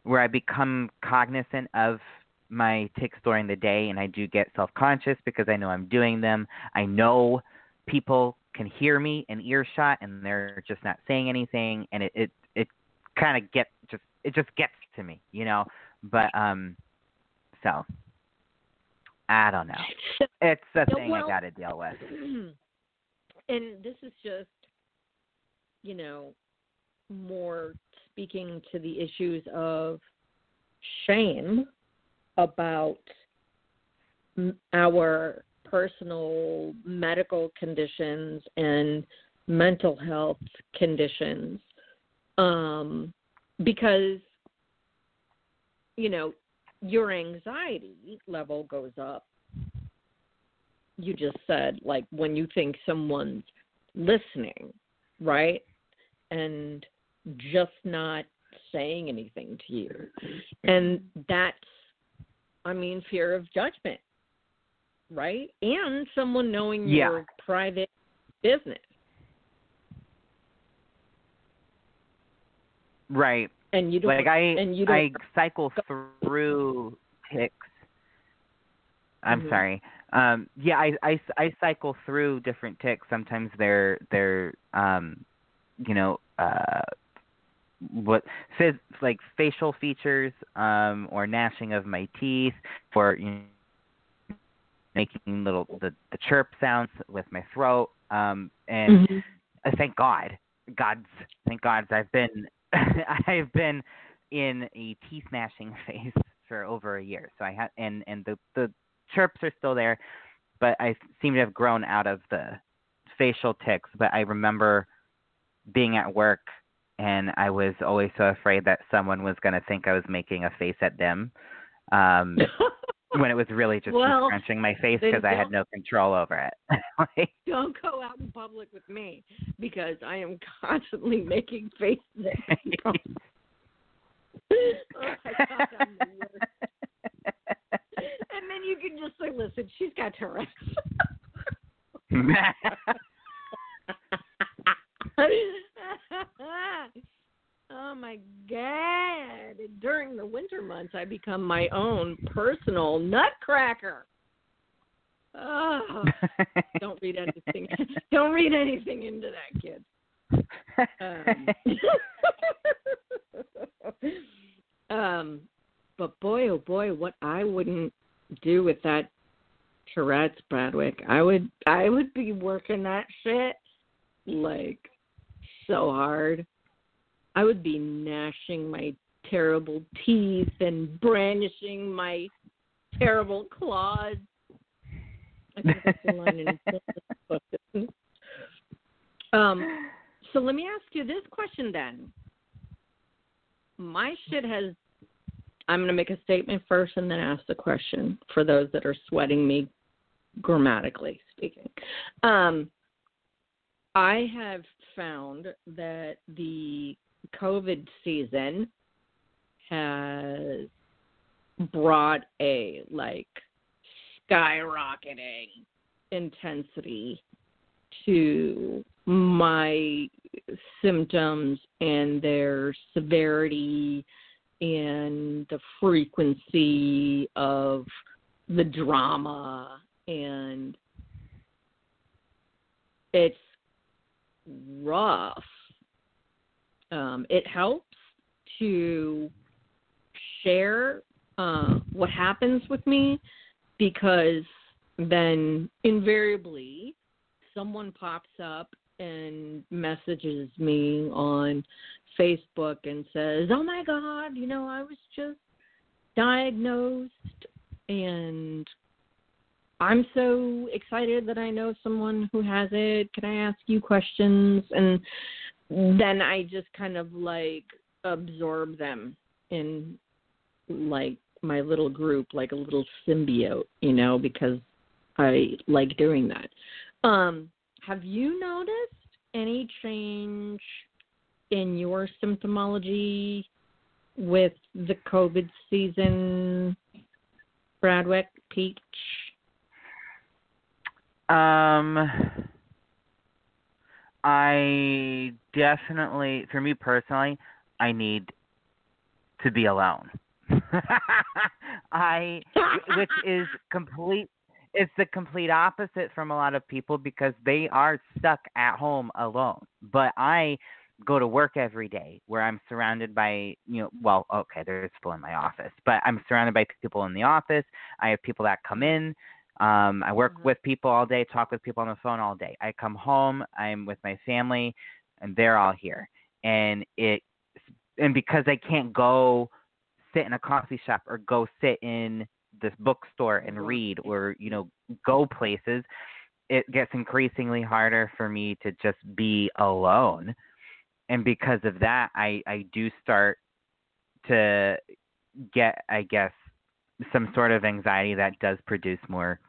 where I become cognizant of my tics during the day, and I do get self conscious because I know I'm doing them. I know people can hear me in earshot, and they're just not saying anything, and it it it kind of get just it just gets to me, you know. But um, so I don't know. [LAUGHS] It's a thing well- I got to deal with. [CLEARS THROAT] and this is just, you know, more speaking to the issues of shame about our personal medical conditions and mental health conditions. Um, because you know your anxiety level goes up. You just said like when you think someone's listening right? And just not saying anything to you and that's i mean fear of judgment right and someone knowing Yeah. your private business Right. and you don't like I and you don't I cycle through tics. I'm Mhm. sorry. Um yeah, I, I I cycle through different tics. Sometimes they're they're um you know uh what phys- like facial features um or gnashing of my teeth for you know, making little the the chirp sounds with my throat um and Mhm. uh, thank God, God's thank God's I've been [LAUGHS] I've been in a teeth gnashing [LAUGHS] phase for over a year. So I had and and the the chirps are still there, but I seem to have grown out of the facial tics. But I remember being at work and I was always so afraid that someone was going to think I was making a face at them. Um [LAUGHS] when it was really just Well, scrunching my face because I had no control over it. [LAUGHS] Like, don't go out in public with me because I am constantly making faces [LAUGHS] oh, I'm the worst. And then you can just say, "Listen, she's got Tourette's." [LAUGHS] oh my god! During the winter months, I become my own personal nutcracker. Oh, [LAUGHS] don't read anything. [LAUGHS] don't read anything into that, kid. Um, um, but boy, oh boy, what I wouldn't do with that Tourette's, Bradwick. I would, I would be working that shit like so hard. I would be gnashing my terrible teeth and brandishing my terrible claws. I think that's [LAUGHS] the line in this book. isn't it? Um, so let me ask you this question then. My shit has. I'm going to make a statement first and then ask the question for those that are sweating me grammatically speaking. Um, I have found that the COVID season has brought a like skyrocketing intensity to my symptoms and their severity and the frequency of the drama. And it's rough. Um, it helps to share uh, what happens with me because then invariably someone pops up and messages me on Facebook and says, "Oh my God, you know, I was just diagnosed and I'm so excited that I know someone who has it. Can I ask you questions?" And then I just kind of like absorb them in like my little group, like a little symbiote, you know, because I like doing that. Um, have you noticed any change in your symptomology with the COVID season, Bradwick Peach? Um, I definitely, for me personally, I need to be alone. [LAUGHS] I, which is complete. It's the complete opposite from a lot of people because they are stuck at home alone. But I go to work every day where I'm surrounded by, you know, well, okay, there's people in my office, but I'm surrounded by people in the office. I have people that come in. Um, I work Mhm. with people all day, talk with people on the phone all day. I come home, I'm with my family, and they're all here. And it, and because I can't go sit in a coffee shop or go sit in this bookstore and read or you know go places, it gets increasingly harder for me to just be alone. And because of that, I I do start to get I guess some sort of anxiety that does produce more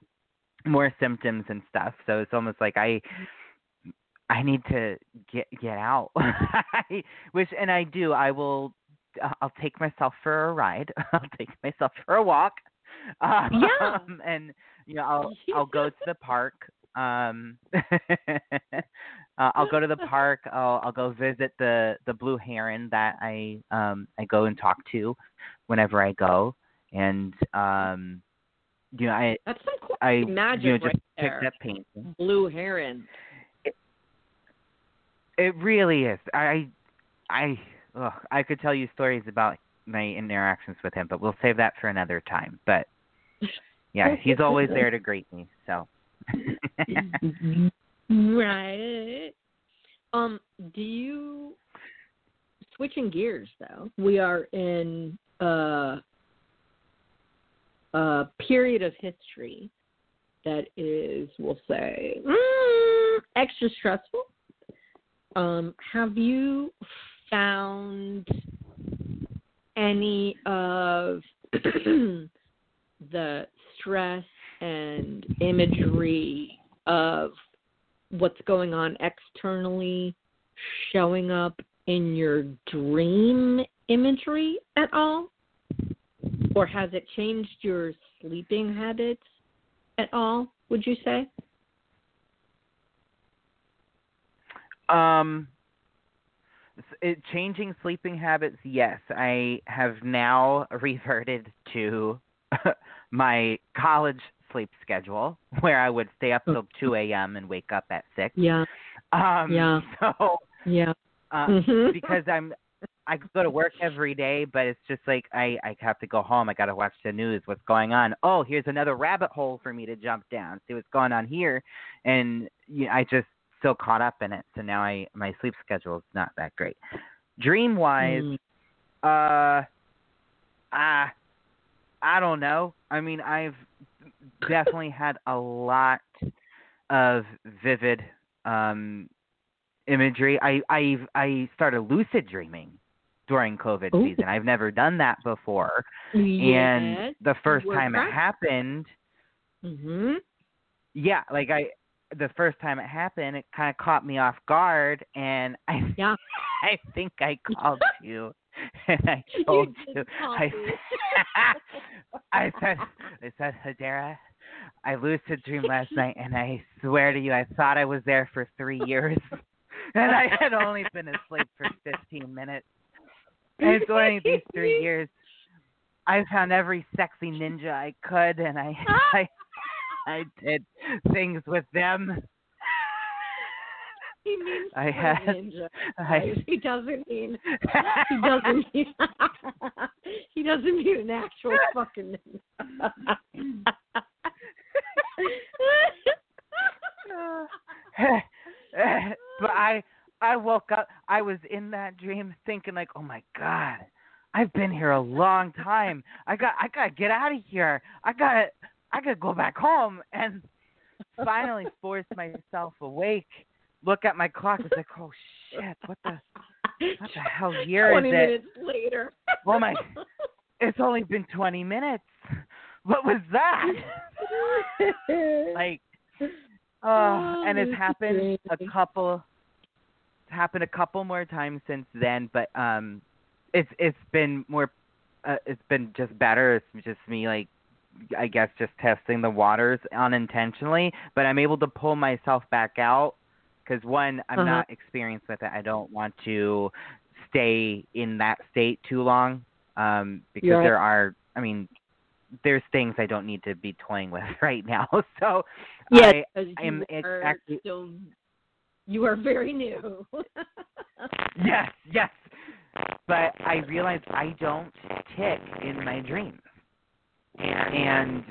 more symptoms and stuff. So it's almost like I I need to get get out. [LAUGHS] I Which and I do. I will I'll take myself for a ride. [LAUGHS] I'll take myself for a walk. [LAUGHS] Um, Yeah. and you know, I'll I'll go to the park. Um uh, I'll go to the park. I'll I'll go visit the the blue heron that I um I go and talk to whenever I go. And um you know, I That's some cool I magic you know just right picked there. up painting. Blue heron. It really is. I I ugh, I could tell you stories about my interactions with him, but we'll save that for another time. But [LAUGHS] yeah, he's always there to greet me. So [LAUGHS] right. Um, do you switching gears though? We are in uh, a period of history that is, we'll say, mm, extra stressful. Um, have you found any of [CLEARS THROAT] the stress and imagery of what's going on externally showing up in your dream imagery at all? Or has it changed your sleeping habits at all, would you say? Um, it, changing sleeping habits, yes. I have now [LAUGHS] reverted to [LAUGHS] my college sleep schedule, [LAUGHS] where I would stay up till two a.m. and wake up at six. Yeah, Um, Yeah. So, yeah. uh, Mhm. because I'm, I go to work every day, but it's just like I, I have to go home. I got to watch the news. What's going on? Oh, here's another rabbit hole for me to jump down. See what's going on here, and you know, I just so caught up in it. So now I my sleep schedule is not that great. Dream wise, Mm. uh, ah, I don't know. I mean, I've definitely had a lot of vivid um imagery. I I I started lucid dreaming during COVID Ooh. season. I've never done that before. Yes. And the first time it happened, Mhm. yeah, like I the first time it happened, it kind of caught me off guard, and I Yeah. [LAUGHS] I think I [LAUGHS] called you, and [LAUGHS] I told You you, I. I said I said Hadera, I lucid dreamed last night, and I swear to you, I thought I was there for three years, and I had only been asleep for fifteen minutes. And during [LAUGHS] these three years, I found every sexy ninja I could, and I [LAUGHS] I I did things with them. [LAUGHS] he means I had- ninja. I- He doesn't mean. He doesn't mean. he doesn't mean an actual fucking. ninja. but I I woke up I was in that dream thinking like, "Oh my god. I've been here a long time. I got I got to get out of here. I got to I got to go back home." And finally forced myself awake. Look at my clock. It's like, "Oh shit. What the what the hell year is it? Twenty minutes later. Oh my It's only been 20 minutes. What was that? [LAUGHS] like uh, and it's happened a couple happened a couple more times since then but um it's it's been more uh, it's been just better it's just me like i guess just testing the waters unintentionally but i'm able to pull myself back out because one i'm Uh-huh. not experienced with it i don't want to stay in that state too long um because Right. there are i mean there's things i don't need to be toying with [LAUGHS] right now [LAUGHS] so yeah, I, I'm actually- still. You are very new. [LAUGHS] Yes, yes. But I realize I don't tick in my dreams. And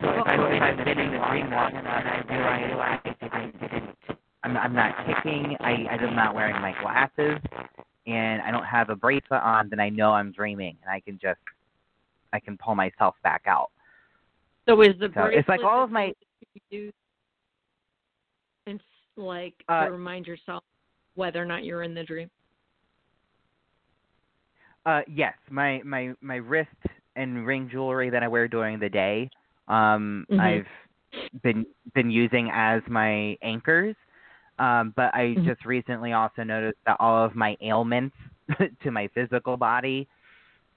so if, I, if I've been in the dream long enough, I realize I didn't, didn't I'm, I'm not ticking, I, I'm not wearing my glasses, and I don't have a bracelet on, then I know I'm dreaming, and I can just, I can pull myself back out. so is the So it's like all of my- that you use and like Uh, to remind yourself whether or not you're in the dream. Uh, yes, my my my wrist and ring jewelry that I wear during the day, um, Mhm. I've been been using as my anchors. Um, but I Mhm. just recently also noticed that all of my ailments [LAUGHS] to my physical body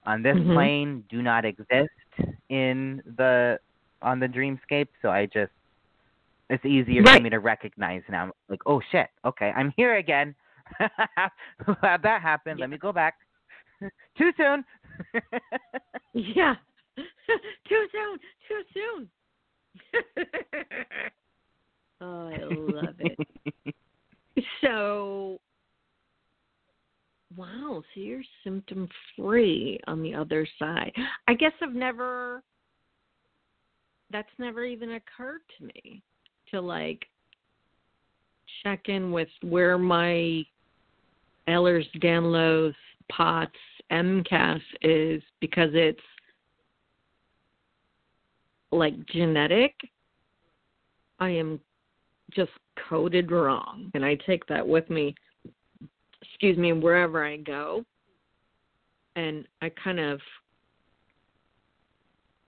on this Mhm. plane do not exist in the on the dreamscape. So I just it's easier Right. for me to recognize now. Like, oh shit, okay, I'm here again. [LAUGHS] How'd that happen? Let me go back. [LAUGHS] Too soon. [LAUGHS] Yeah. too soon. Too soon. oh, I love it. So, wow. So you're symptom free on the other side. I guess I've never. That's never even occurred to me to like check in with where my Ehlers Danlos POTS MCAS is because it's like genetic. I am just coded wrong, and I take that with me. Excuse me, wherever I go, and I kind of.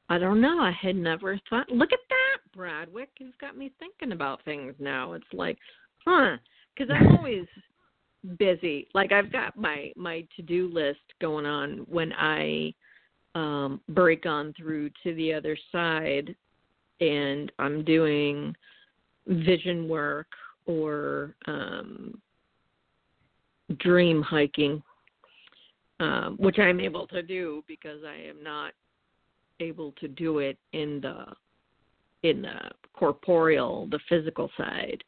I don't know. I had never thought. Look at that, Bradwick. Has got me thinking about things now. It's like, huh? Because I'm always busy. Like I've got my my to do list going on when I um break on through to the other side and I'm doing vision work or um dream hiking um which I'm able to do because I am not able to do it in the in the corporeal the physical side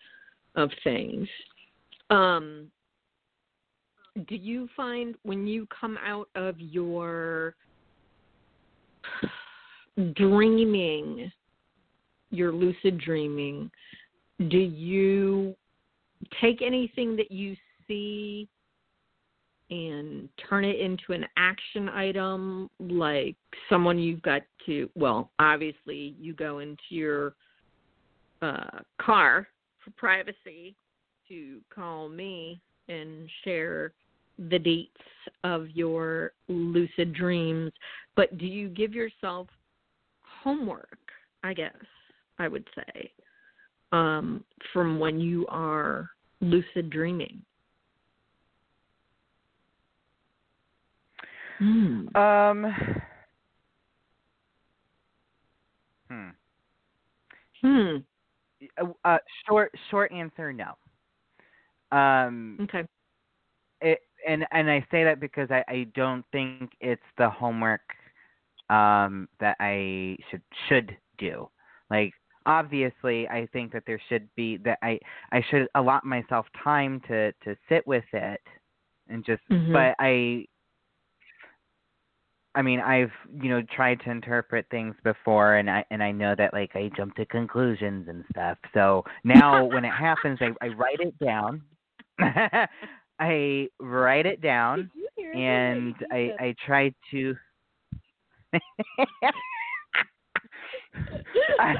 of things. Um do you find when you come out of your dreaming, your lucid dreaming, do you take anything that you see and turn it into an action item like someone you've got to well obviously you go into your uh car for privacy to call me and share the dates of your lucid dreams, but do you give yourself homework, I guess I would say, um, from when you are lucid dreaming? Hmm. Um. Hmm. Hmm. Uh, Uh, short short answer no. Um. Okay. It and and I say that because I I don't think it's the homework um that I should should do. Like obviously I think that there should be that I I should allot myself time to to sit with it and just Mhm. but I I mean I've you know tried to interpret things before and I and I know that like I jump to conclusions and stuff. So now when it happens I I write it down. [LAUGHS] I write it down Did you hear that? and I. I try to [LAUGHS] [LAUGHS] I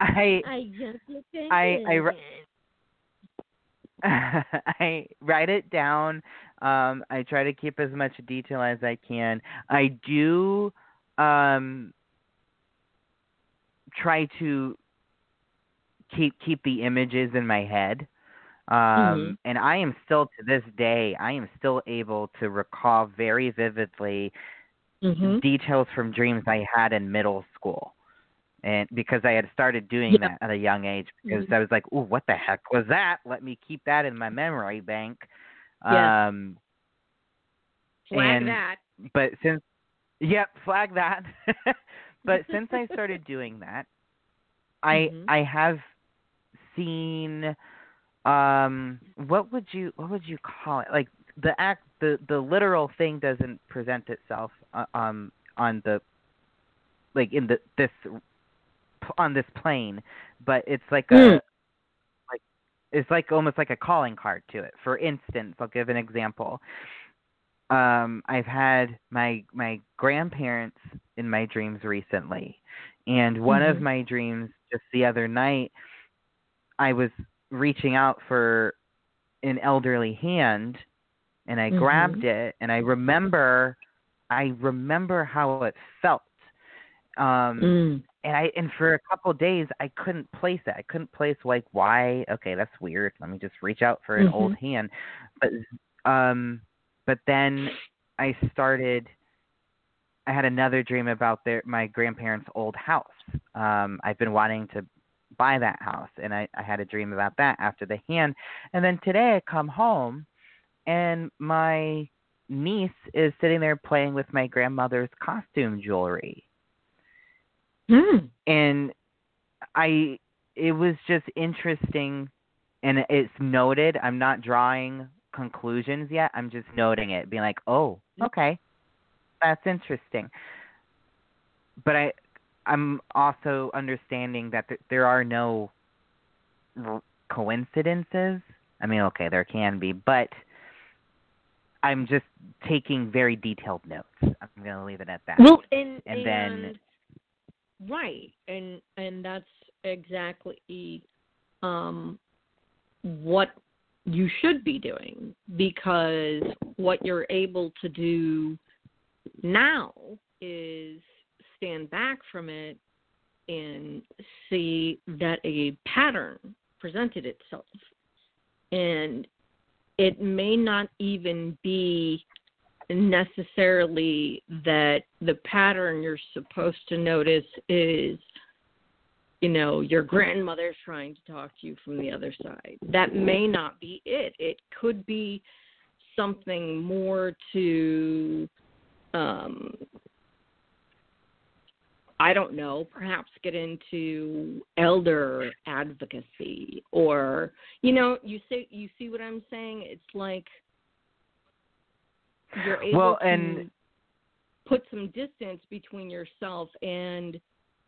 I I I- I [LAUGHS] I write it down. Um, I try to keep as much detail as I can. I do um, try to keep keep the images in my head. Um, Mhm. And I am still to this day, I am still able to recall very vividly Mhm. details from dreams I had in middle school. And because I had started doing Yeah. that at a young age, because Mhm. I was like, "Ooh, what the heck was that? Let me keep that in my memory bank." Yeah. Um, Flag and- that. but since, yep, flag that. [LAUGHS] but [LAUGHS] since I started doing that, I Mhm. I have seen, um, what would you what would you call it? Like the act, the the literal thing doesn't present itself uh, um on the like in the this on this plane, but it's like a Mm. like it's like almost like a calling card to it. For instance, I'll give an example. Um, I've had my my grandparents in my dreams recently, and one of Mhm. my dreams just the other night, I was reaching out for an elderly hand, and I Mhm. grabbed it, and I remember, I remember how it felt. Um, Mm. and I and for a couple of days I couldn't place it. I couldn't place like why. Okay, that's weird. Let me just reach out for an Mhm. old hand. But um, but then I started. I had another dream about their my grandparents' old house. Um, I've been wanting to buy that house, and I I had a dream about that after the hand. And then today I come home, and my niece is sitting there playing with my grandmother's costume jewelry Mm. and I it was just interesting and it's noted. I'm not drawing conclusions yet. I'm just noting it, being like, "Oh, okay. That's interesting." But I I'm also understanding that th- there are no r- coincidences. I mean, okay, there can be, but I'm just taking very detailed notes. I'm going to leave it at that. Well, and And then- right, and and that's exactly um, what you should be doing because what you're able to do now is stand back from it and see that a pattern presented itself. And it may not even be necessarily that the pattern you're supposed to notice is you know your grandmother's trying to talk to you from the other side that may not be it it could be something more to um I don't know, perhaps get into elder advocacy or you know, you see you see what I'm saying? It's like you're able Well, to and- put some distance between yourself and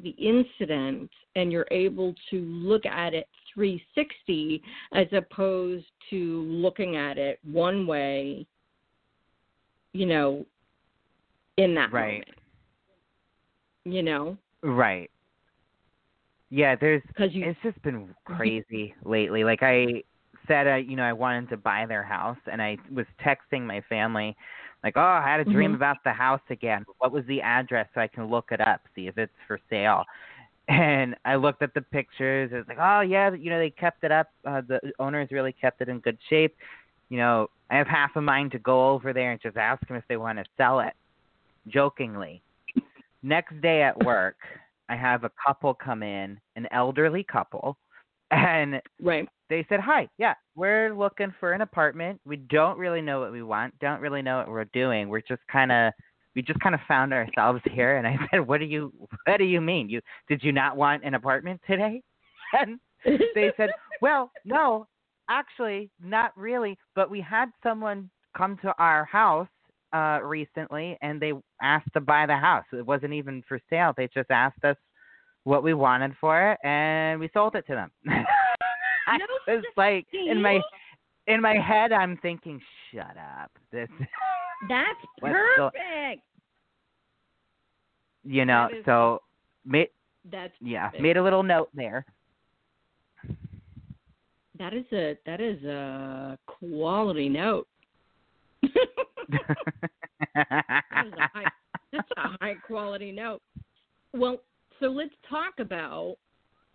the incident and you're able to look at it 360 as opposed to looking at it one way you know in that Right. moment you know Right. Yeah, there's because you it's just been [LAUGHS] crazy lately. Like I said, I you know I wanted to buy their house, and I was texting my family, like, oh, I had a dream Mhm. about the house again. What was the address so I can look it up, see if it's for sale. And I looked at the pictures. It was like, oh yeah, you know they kept it up. Uh, the owners really kept it in good shape. You know, I have half a mind to go over there and just ask them if they want to sell it, jokingly. Next day at work, I have a couple come in, an elderly couple, and right they said, Hi, yeah, we're looking for an apartment. We don't really know what we want, don't really know what we're doing. We're just kind of we just kind of found ourselves [LAUGHS] here." And I said, "What do you What do you mean? You did you not want an apartment today?" [LAUGHS] And they said, "Well, no, actually, not really. But we had someone come to our house uh recently, and they asked to buy the house. It wasn't even for sale. They just asked us what we wanted for it, and we sold it to them." [LAUGHS] I No was like in my in my head, I'm thinking, "Shut up." This, [LAUGHS] That's [LAUGHS] perfect. you know. That is- So, made That's yeah, perfect. made a little note there. That is a that is a quality note. [LAUGHS] That is a high, that's a high quality note. Well, so let's talk about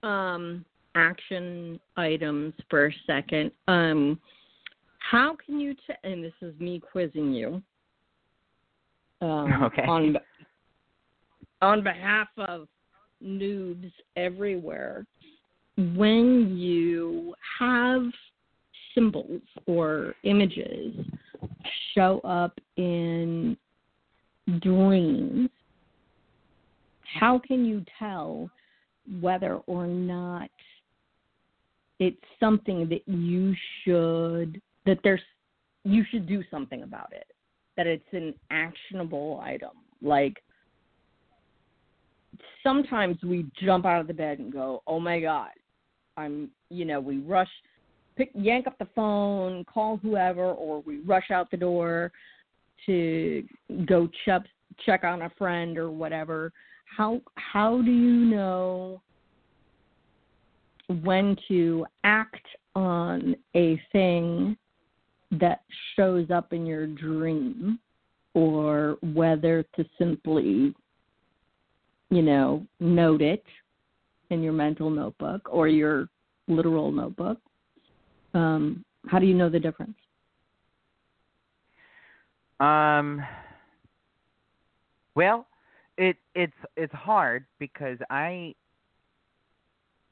um, action items for a second. Um, how can you? T- and this is me quizzing you. Um, Okay. On on behalf of noobs everywhere, when you have symbols or images show up in dreams, how can you tell whether or not it's something that you should that there's you should do something about it. That it's an actionable item. Like sometimes we jump out of the bed and go oh my god i'm you know we rush pick yank up the phone call whoever or we rush out the door to go check check on a friend or whatever. How how do you know when to act on a thing that shows up in your dream or whether to simply you know note it in your mental notebook or your literal notebook um how do you know the difference Um. Well, it it's it's hard because I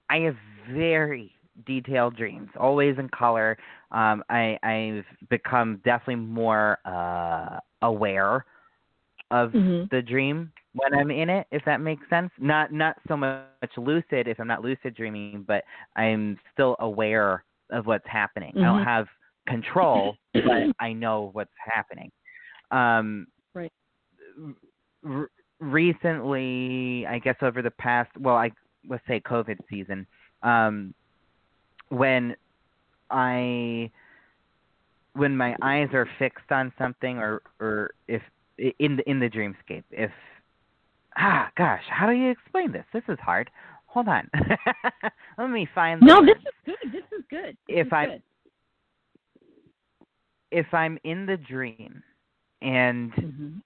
I have very detailed dreams, always in color. Um, I I've become definitely more uh aware of Mhm. the dream when I'm in it, if that makes sense. Not not so much lucid if I'm not lucid dreaming, but I'm still aware of what's happening. I don't Mhm. have control, but I know what's happening. Um, Right. r- recently, I guess over the past, well, I let's say COVID season, um, when I when my eyes are fixed on something, or or if in the in the dreamscape, if ah gosh, how do you explain this? This is hard. Hold on, [LAUGHS] let me find. no this is good this is good this If i if i'm in the dream and Mhm.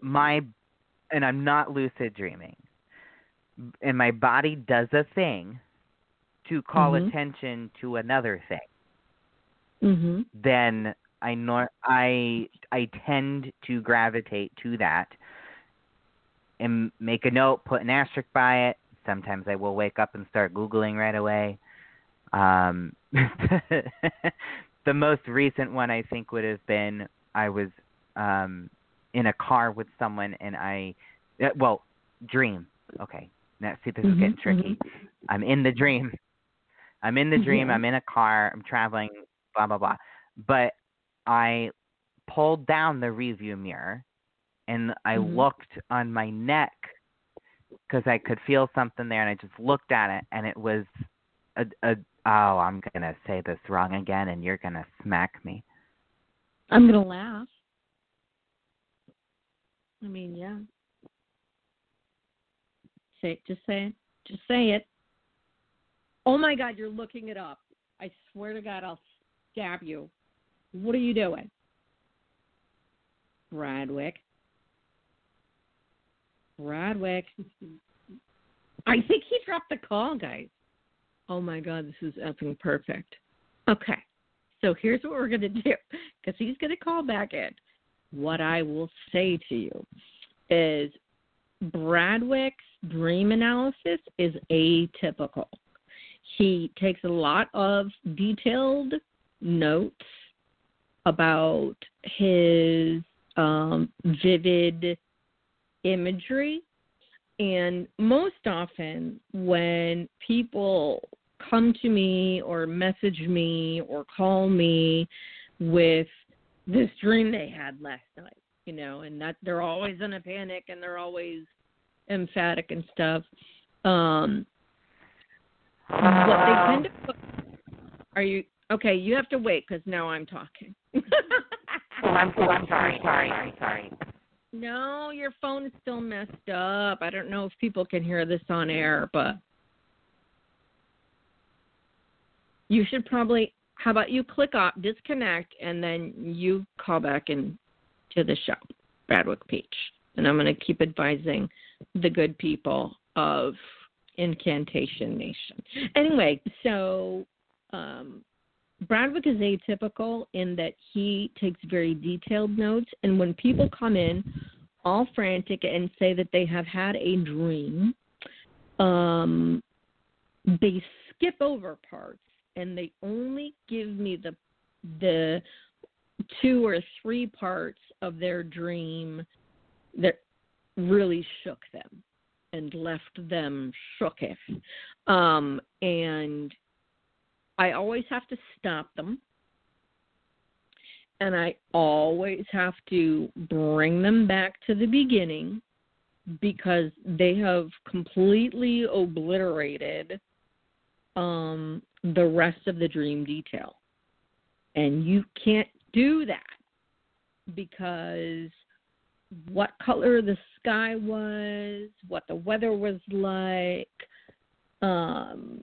my and I'm not lucid dreaming and my body does a thing to call Mhm. attention to another thing Mhm. then I nor I I tend to gravitate to that and make a note, put an asterisk by it. Sometimes I will wake up and start googling right away. Um, [LAUGHS] the most recent one I think would have been I was um, in a car with someone and I uh, well dream. Okay, now see this is Mhm, getting tricky. I'm in the dream. I'm in the dream. Yeah. I'm in a car. I'm traveling. Blah blah blah. But I pulled down the review mirror and I Mhm. looked on my neck because I could feel something there, and I just looked at it, and it was a, a oh, I'm gonna say this wrong again, and you're gonna smack me. I'm gonna laugh. I mean, yeah. Say just say it. Just say it. Oh my God, you're looking it up. I swear to God, I'll stab you. What are you doing? Bradwick. Bradwick. [LAUGHS] I think he dropped the call, guys. Oh my God, this is effing perfect. Okay. So here's what we're going [LAUGHS] to do because he's going to call back in. What I will say to you is Bradwick's dream analysis is atypical. He takes a lot of detailed notes about his um, vivid imagery. And most often, when people come to me or message me or call me with this dream they had last night, you know, and that they're always in a panic and they're always emphatic and stuff. Um, what they tend to put, are you okay? You have to wait because now I'm talking. oh, I'm, oh, I'm sorry, sorry, sorry, sorry. No, your phone is still messed up. I don't know if people can hear this on air, but you should probably how about you click off disconnect and then you call back in to the show bradwick peach and i'm going to keep advising the good people of incantation nation. Anyway so um, bradwick is atypical in that he takes very detailed notes and when people come in all frantic and say that they have had a dream um, they skip over parts and they only give me the the two or three parts of their dream that really shook them and left them shooketh. Um, and I always have to stop them. And I always have to bring them back to the beginning because they have completely obliterated um, the rest of the dream detail. And you can't do that because what color the sky was, what the weather was like, um,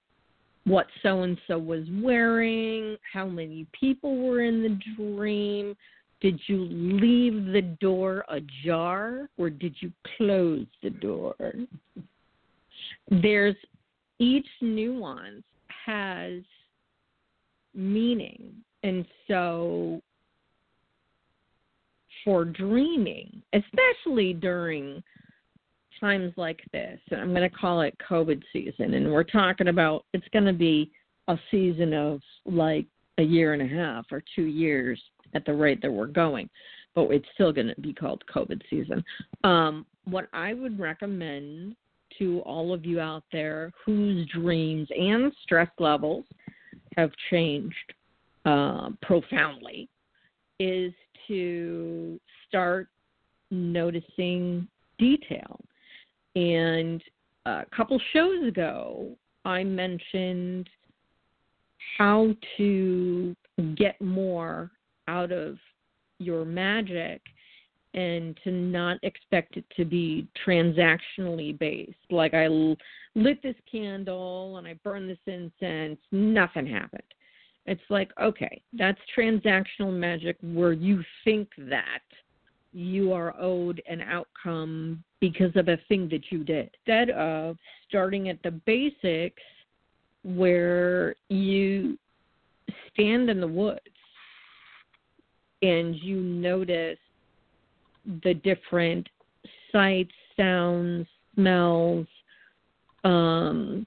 what so and so was wearing, how many people were in the dream. Did you leave the door ajar or did you close the door? There's each nuance has meaning. And so for dreaming, especially during times like this, And I'm going to call it COVID season, and we're talking about it's going to be a season of like a year and a half or two years at the rate that we're going, but it's still going to be called COVID season. Um, what I would recommend to all of you out there whose dreams and stress levels have changed uh, profoundly is to start noticing detail. And a couple shows ago, I mentioned how to get more out of your magic and to not expect it to be transactionally based. Like I lit this candle and I burned this incense, nothing happened. It's like, okay, that's transactional magic where you think that you are owed an outcome because of a thing that you did. Instead of starting at the basics where you stand in the woods and you notice the different sights, sounds, smells, um,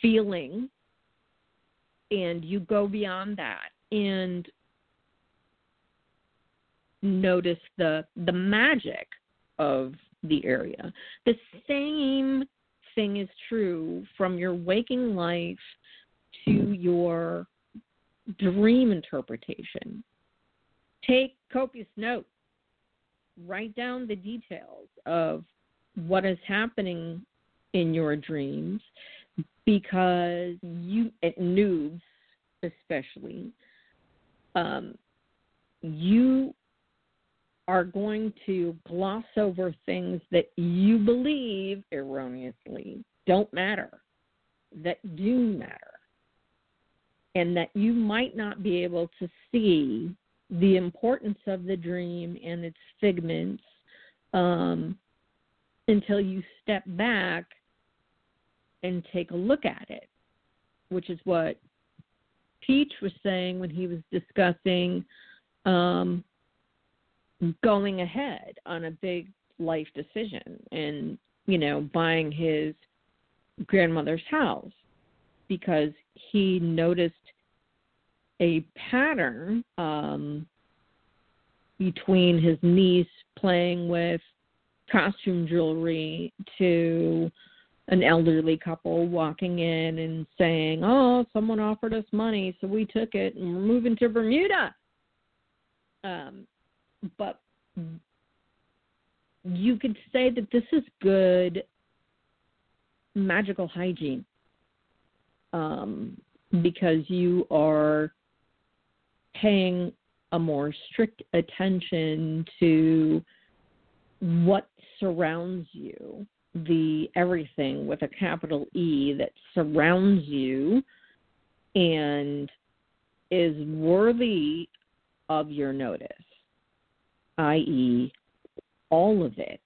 feeling, and you go beyond that and notice the the magic of the area. The same thing is true from your waking life to your dream interpretation. Take copious notes. Write down the details of what is happening in your dreams because you, at noobs especially, um, you are going to gloss over things that you believe erroneously don't matter, that do matter, and that you might not be able to see the importance of the dream and its figments um, until you step back and take a look at it, which is what Peach was saying when he was discussing um, going ahead on a big life decision and, you know, buying his grandmother's house because he noticed a pattern um, between his niece playing with costume jewelry to an elderly couple walking in and saying, "Oh, someone offered us money, so we took it and we're moving to Bermuda." Um, but you could say that this is good magical hygiene um, because you are paying a more strict attention to what surrounds you, the everything with a capital E that surrounds you and is worthy of your notice, i.e., all of it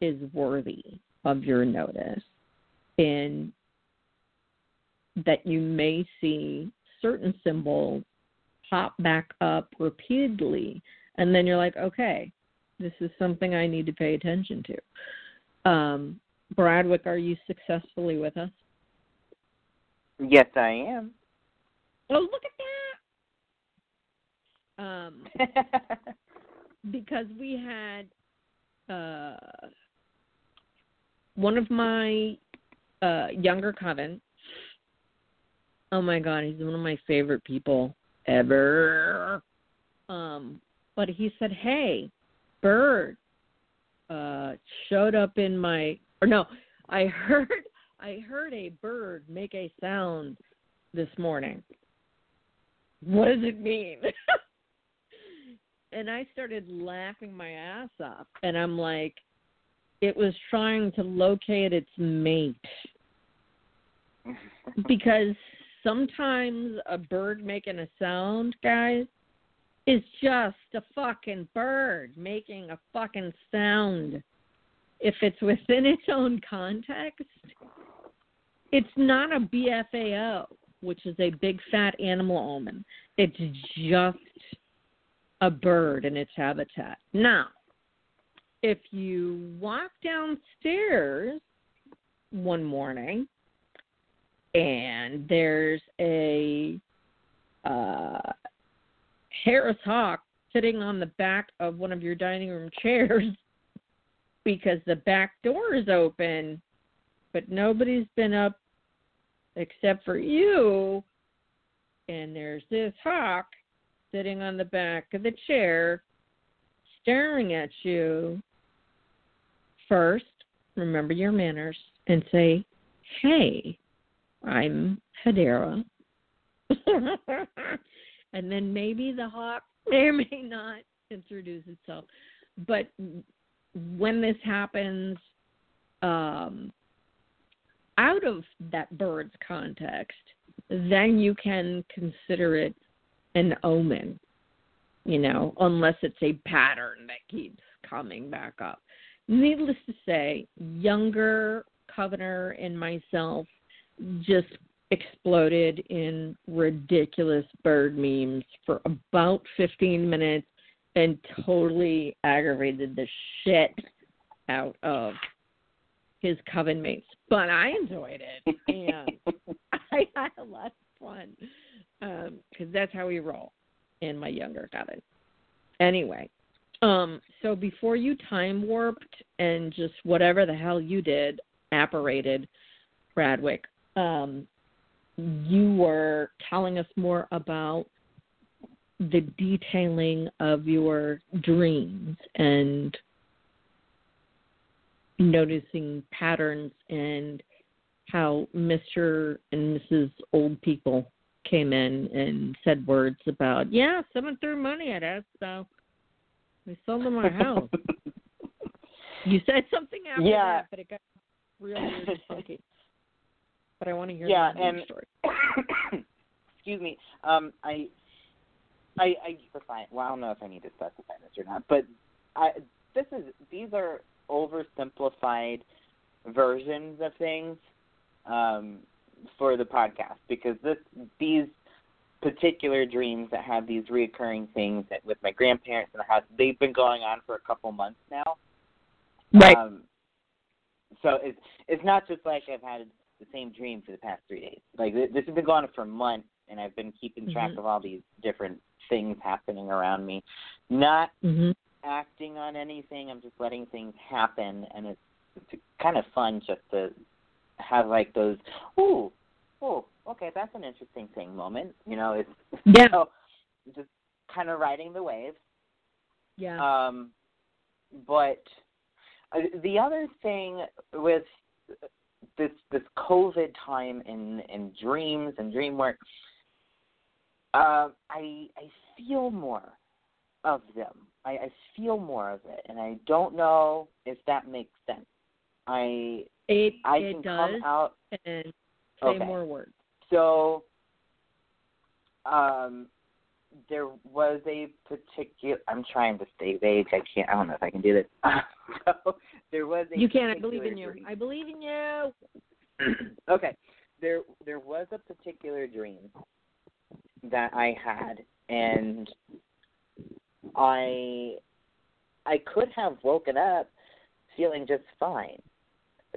is worthy of your notice, and that you may see certain symbols pop back up repeatedly, and then you're like, okay, this is something I need to pay attention to. Um, Bradwick, are you successfully with us? Yes, I am. Oh, look at that! Um, [LAUGHS] because we had uh, one of my uh, younger coven. Oh my god, he's one of my favorite people ever. Um, but he said, "Hey, bird uh, showed up in my or no, I heard [LAUGHS] I heard a bird make a sound this morning. What does it mean?" [LAUGHS] and I started laughing my ass off. And I'm like, it was trying to locate its mate. because sometimes a bird making a sound, guys, is just a fucking bird making a fucking sound. If it's within its own context, it's not a BFAO, which is a big fat animal omen. It's just a bird in its habitat. Now, if you walk downstairs one morning and there's a uh, Harris hawk sitting on the back of one of your dining room [LAUGHS] chairs because the back door is open, but nobody's been up except for you, and there's this hawk sitting on the back of the chair, staring at you, first, remember your manners and say, Hey, I'm Hedera. [LAUGHS] and then maybe the hawk may or may not introduce itself. But when this happens, um, out of that bird's context, then you can consider it an omen, you know, unless it's a pattern that keeps coming back up. Needless to say, younger Covener and myself just exploded in ridiculous bird memes for about 15 minutes and totally aggravated the shit out of his coven mates. But I enjoyed it and [LAUGHS] I had a lot of fun because um, that's how we roll in my younger coven. Anyway, um, so before you time warped and just whatever the hell you did, apparated, Bradwick, um, you were telling us more about the detailing of your dreams and noticing patterns and how Mr. and Mrs. Old People came in and said words about, yeah, someone threw money at us, so we sold them our house. [LAUGHS] you said something after yeah. that, but it got real weird and [LAUGHS] funky. But I want to hear yeah, and story. [COUGHS] excuse me. Um, I, I, I define. Well, I don't know if I need to specify this or not, but I, this is these are oversimplified versions of things. Um, for the podcast because this these particular dreams that have these reoccurring things that with my grandparents in the house they've been going on for a couple months now. Right. Um, so it's it's not just like I've had the same dream for the past three days. Like this has been going on for months, and I've been keeping track mm-hmm. of all these different things happening around me. Not Mhm. acting on anything. I'm just letting things happen, and it's, it's kind of fun just to have like those. Ooh, oh, okay, that's an interesting thing moment. You know, it's [LAUGHS] Yeah. so just kind of riding the waves. Yeah. Um, but uh, the other thing with this this COVID time in in dreams and dream work, uh, I I feel more of them. I, I feel more of it, and I don't know if that makes sense. I it I it can does come out and say Okay. more words. So, um, there was a particular. I'm trying to stay vague. I can't. I don't know if I can do this. [LAUGHS] so there was a. You can. I believe in you. I believe in you. [CLEARS THROAT] okay, there there was a particular dream that I had, and I I could have woken up feeling just fine.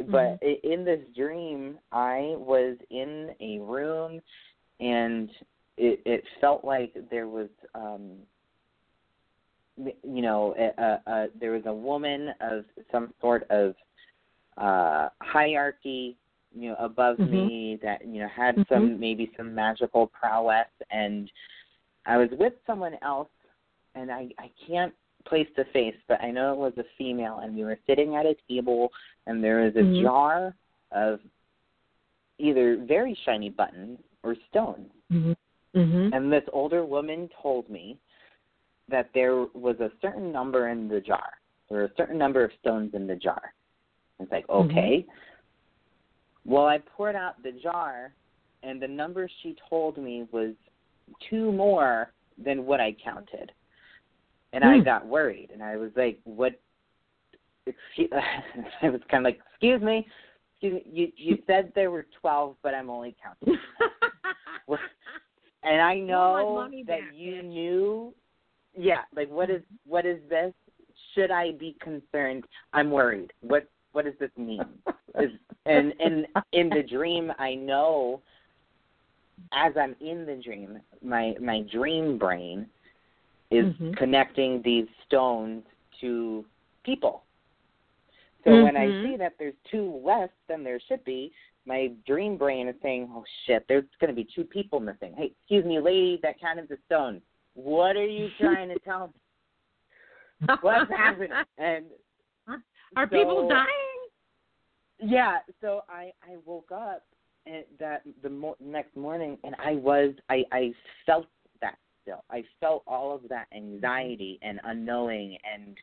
But i in this dream, I was in a room, and it, it felt like there was, um, you know, a, a, a, there was a woman of some sort of uh, hierarchy, you know, above Mhm. me that you know had Mhm. some maybe some magical prowess, and I was with someone else, and I I can't place the face, but I know it was a female, and we were sitting at a table, and there was a Mhm. jar of either very shiny buttons or stones. Mhm. Mhm. And this older woman told me that there was a certain number in the jar. There were a certain number of stones in the jar. It's like, Mhm. okay. Well, I poured out the jar, and the number she told me was two more than what I counted. And I Hmm. got worried, and I was like, what? Excuse, [LAUGHS] I was kind of like, excuse me, excuse me, you, you [LAUGHS] said there were 12, but I'm only counting. [LAUGHS] And I know that back, you bitch. knew. Yeah, like what is what is this? Should I be concerned? I'm worried. What what does this mean? [LAUGHS] Is, and and in the dream, I know. As I'm in the dream, my my dream brain is Mhm. connecting these stones to people. So when I Mhm. see that there's two less than there should be, my dream brain is saying, "Oh shit, there's going to be two people missing." Hey, excuse me, lady, that counted the stone. What are you trying to tell me? [LAUGHS] What's happening? And Are so- people dying? Yeah, so I I woke up and that the mo- next morning and I was I I felt that still. I felt all of that anxiety and unknowing and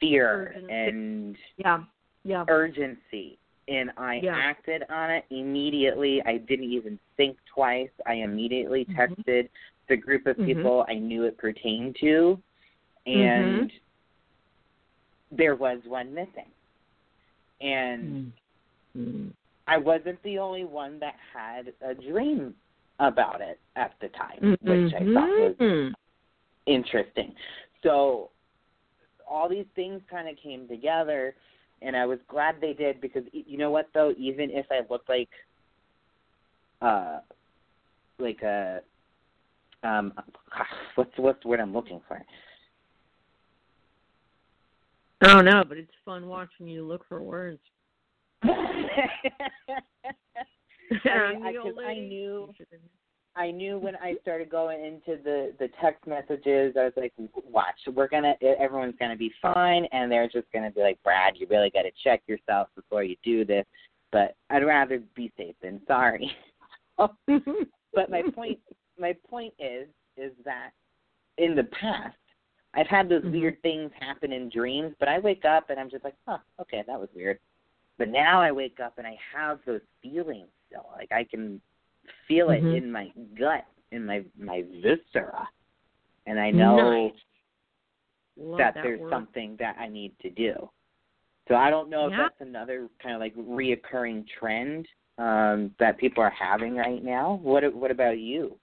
fear Urgency. and Yeah. Yeah. urgency and I Yeah. acted on it immediately. I didn't even think twice. I immediately Mhm. texted the group of Mhm. people I knew it pertained to and there was one missing. And Mm. I wasn't the only one that had a dream about it at the time, which I thought was Mhm. interesting. So all these things kind of came together, and I was glad they did because you know what though, even if I looked like, uh, like a, um, what's what's the word I'm looking for? I don't know, but it's fun watching you look for words. [LAUGHS] I, I, I knew I knew when I started going into the the text messages, I was like, "Watch, we're gonna, everyone's gonna be fine," and they're just gonna be like, "Brad, you really got to check yourself before you do this." But I'd rather be safe than sorry. [LAUGHS] but my [LAUGHS] point, my point is, is that in the past, I've had those Mhm. weird things happen in dreams, but I wake up and I'm just like, "Huh, okay, that was weird." But now I wake up and I have those feelings still. Like I can feel it Mhm. in my gut, in my my viscera, and I know Nice. That, that there's word. something that I need to do. So I don't know if that's another kind of like reoccurring trend um, that people are having right now. What What about you?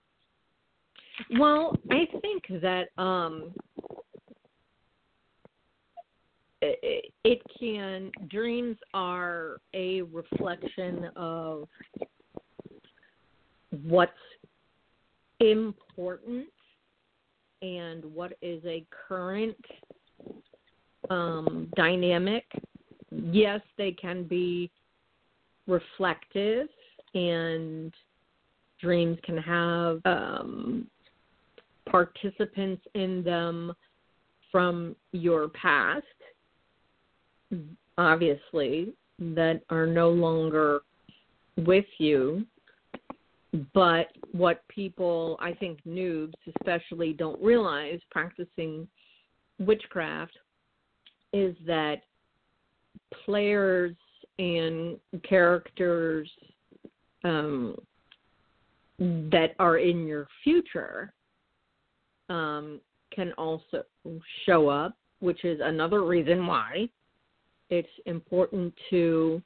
Well, I think that um it, it can dreams are a reflection of what's important and what is a current um, dynamic. Yes, they can be reflective, and dreams can have um, participants in them from your past, obviously, that are no longer with you. But what people, I think noobs especially, don't realize practicing witchcraft is that players and characters um, that are in your future um, can also show up, which is another reason why it's important to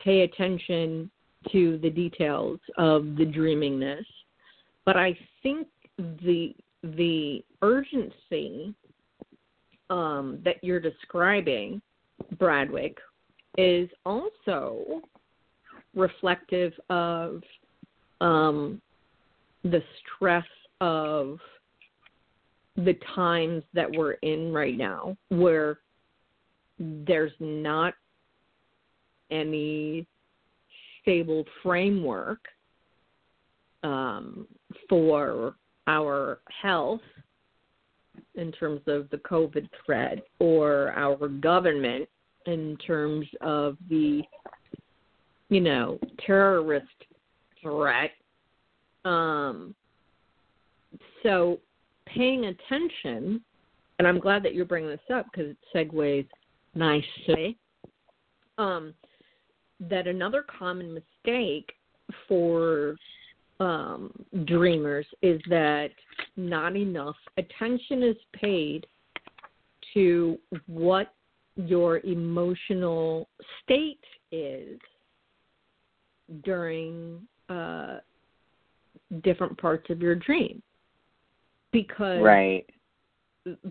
pay attention to the details of the dreamingness. But I think the the urgency um, that you're describing, Bradwick, is also reflective of um, the stress of the times that we're in right now, where there's not any stable framework um, for our health in terms of the COVID threat or our government in terms of the, you know, terrorist threat. Um, so paying attention, and I'm glad that you're bringing this up because it segues nicely. Um, that another common mistake for um, dreamers is that not enough attention is paid to what your emotional state is during uh, different parts of your dream. Because right.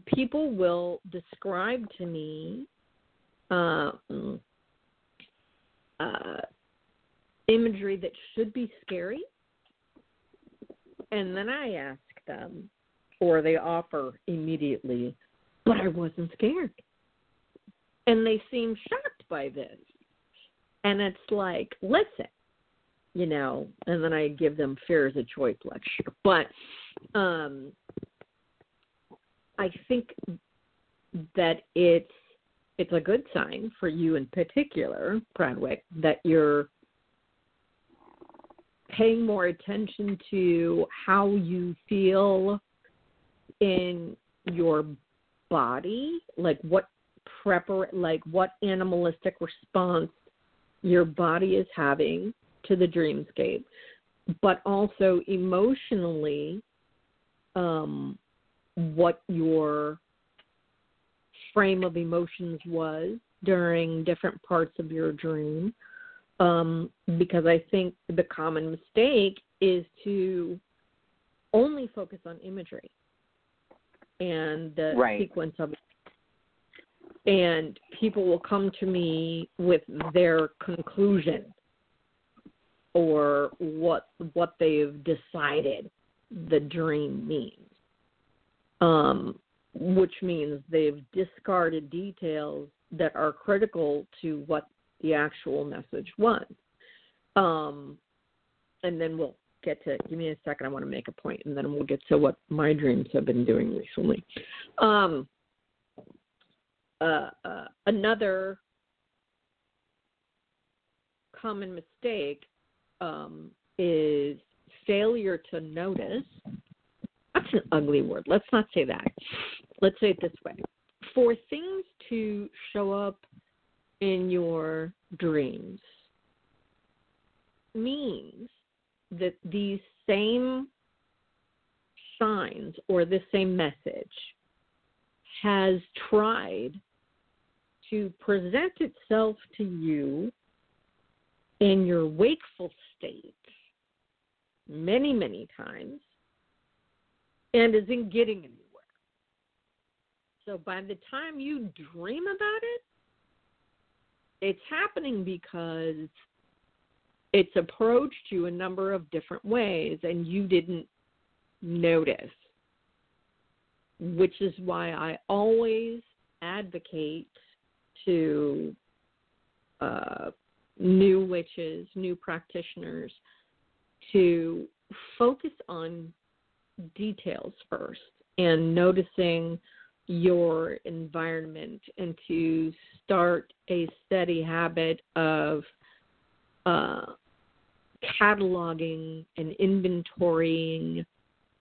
people will describe to me um, uh, imagery that should be scary and then I ask them, or they offer immediately, but I wasn't scared. And they seem shocked by this. And it's like, listen, you know, and then I give them fear as a choice lecture. But um I think that it's it's a good sign for you in particular, Bradwick, that you're paying more attention to how you feel in your body, like what prepar like what animalistic response your body is having to the dreamscape, but also emotionally um, what your frame of emotions was during different parts of your dream um, because I think the common mistake is to only focus on imagery and the right. sequence of it. And people will come to me with their conclusion or what what they've decided the dream means. Um, which means they've discarded details that are critical to what the actual message was. Um, and then we'll get to, give me a second, I want to make a point, and then we'll get to what my dreams have been doing recently. Um, uh, uh, another common mistake um, is failure to notice. That's an ugly word. Let's not say that. Let's say it this way. For things to show up in your dreams means that these same signs or this same message has tried to present itself to you in your wakeful state many, many times and isn't getting anywhere. So by the time you dream about it, it's happening because it's approached you a number of different ways and you didn't notice which is why I always advocate to uh, new witches, new practitioners, to focus on details first and noticing your environment and to start a steady habit of uh, cataloging and inventorying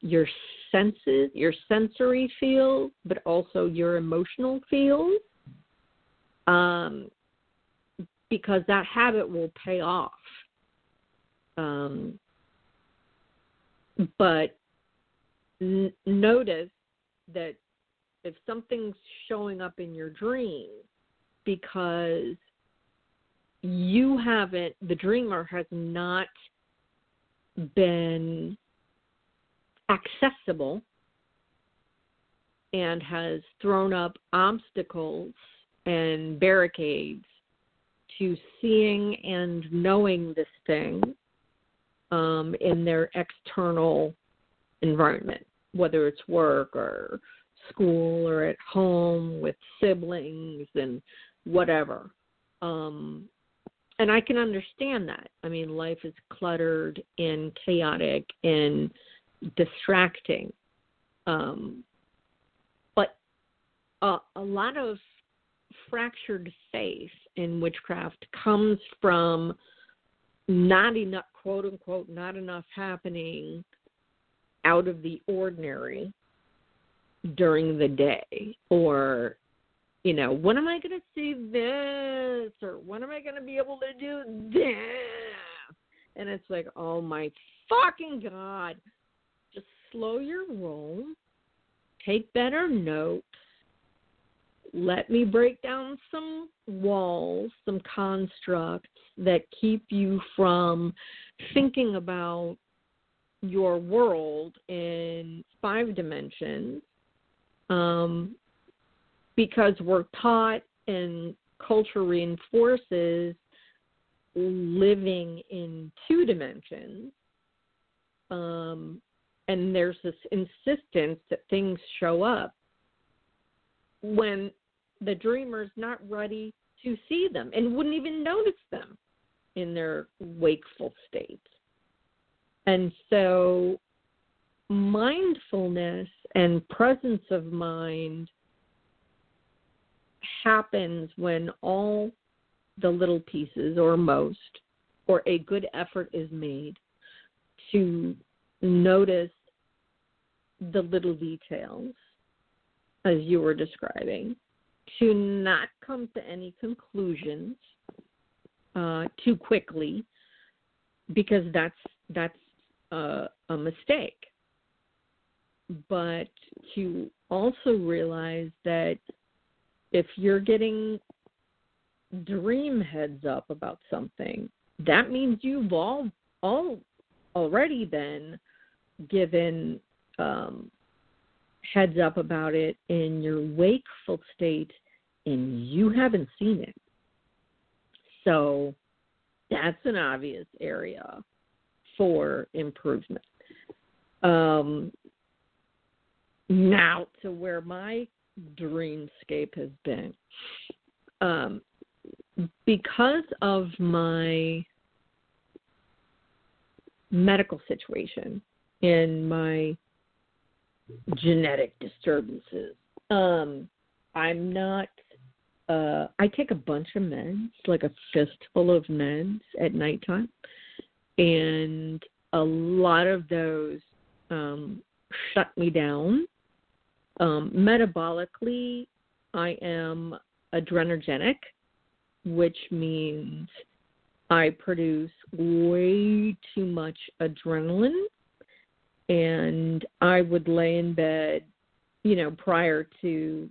your senses, your sensory field, but also your emotional field, um, because that habit will pay off. Um, but n- notice that if something's showing up in your dream because you haven't, the dreamer has not been accessible and has thrown up obstacles and barricades to seeing and knowing this thing um, in their external environment, whether it's work or school or at home with siblings and whatever. Um, and I can understand that. I mean, life is cluttered and chaotic and distracting. Um, but a, a lot of fractured faith in witchcraft comes from not enough, quote unquote, not enough happening out of the ordinary during the day. Or you know when am i going to see this? Or when am i going to be able to do this? And it's like oh my fucking god. Just slow your roll. Take better notes let me break down some walls some constructs that keep you from thinking about your world in five dimensions um, because we're taught and culture reinforces living in two dimensions. Um, and there's this insistence that things show up when the dreamer's not ready to see them and wouldn't even notice them in their wakeful state. And so mindfulness and presence of mind happens when all the little pieces, or most, or a good effort is made to notice the little details, as you were describing, to not come to any conclusions uh, too quickly, because that's that's uh, a mistake. But to also realize that if you're getting dream heads up about something, that means you've all all already been given um, heads up about it in your wakeful state and you haven't seen it. So that's an obvious area for improvement. Um, now to where my dreamscape has been. Um, because of my medical situation and my genetic disturbances, um, I'm not. Uh, I take a bunch of meds, like a fistful of meds at nighttime, and a lot of those um, shut me down um, metabolically, I am adrenergenic, which means I produce way too much adrenaline. And I would lay in bed, you know, prior to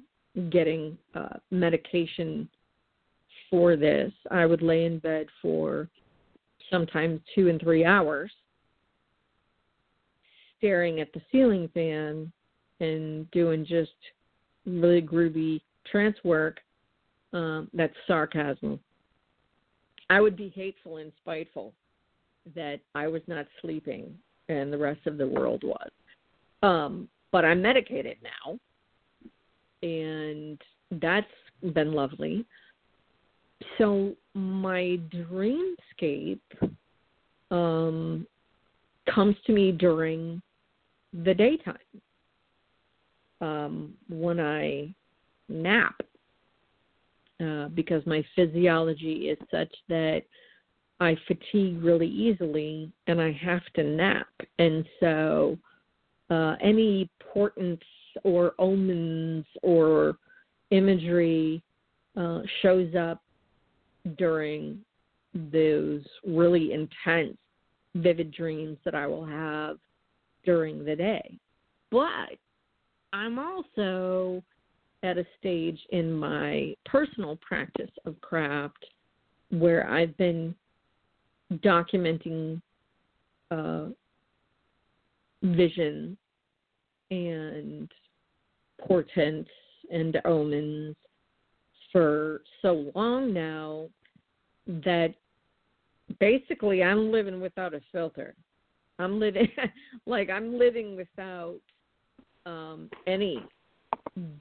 getting uh, medication for this, I would lay in bed for sometimes two and three hours staring at the ceiling fan and doing just really groovy trance work, um, that's sarcasm. I would be hateful and spiteful that I was not sleeping and the rest of the world was. Um, but I'm medicated now, and that's been lovely. So my dreamscape um, comes to me during the daytime um, when I nap uh, because my physiology is such that I fatigue really easily and I have to nap. And so uh, any portents or omens or imagery uh, shows up during those really intense, vivid dreams that I will have during the day. But I'm also at a stage in my personal practice of craft where I've been documenting uh, vision and portents and omens for so long now that basically I'm living without a filter. I'm living [LAUGHS] like I'm living without um, any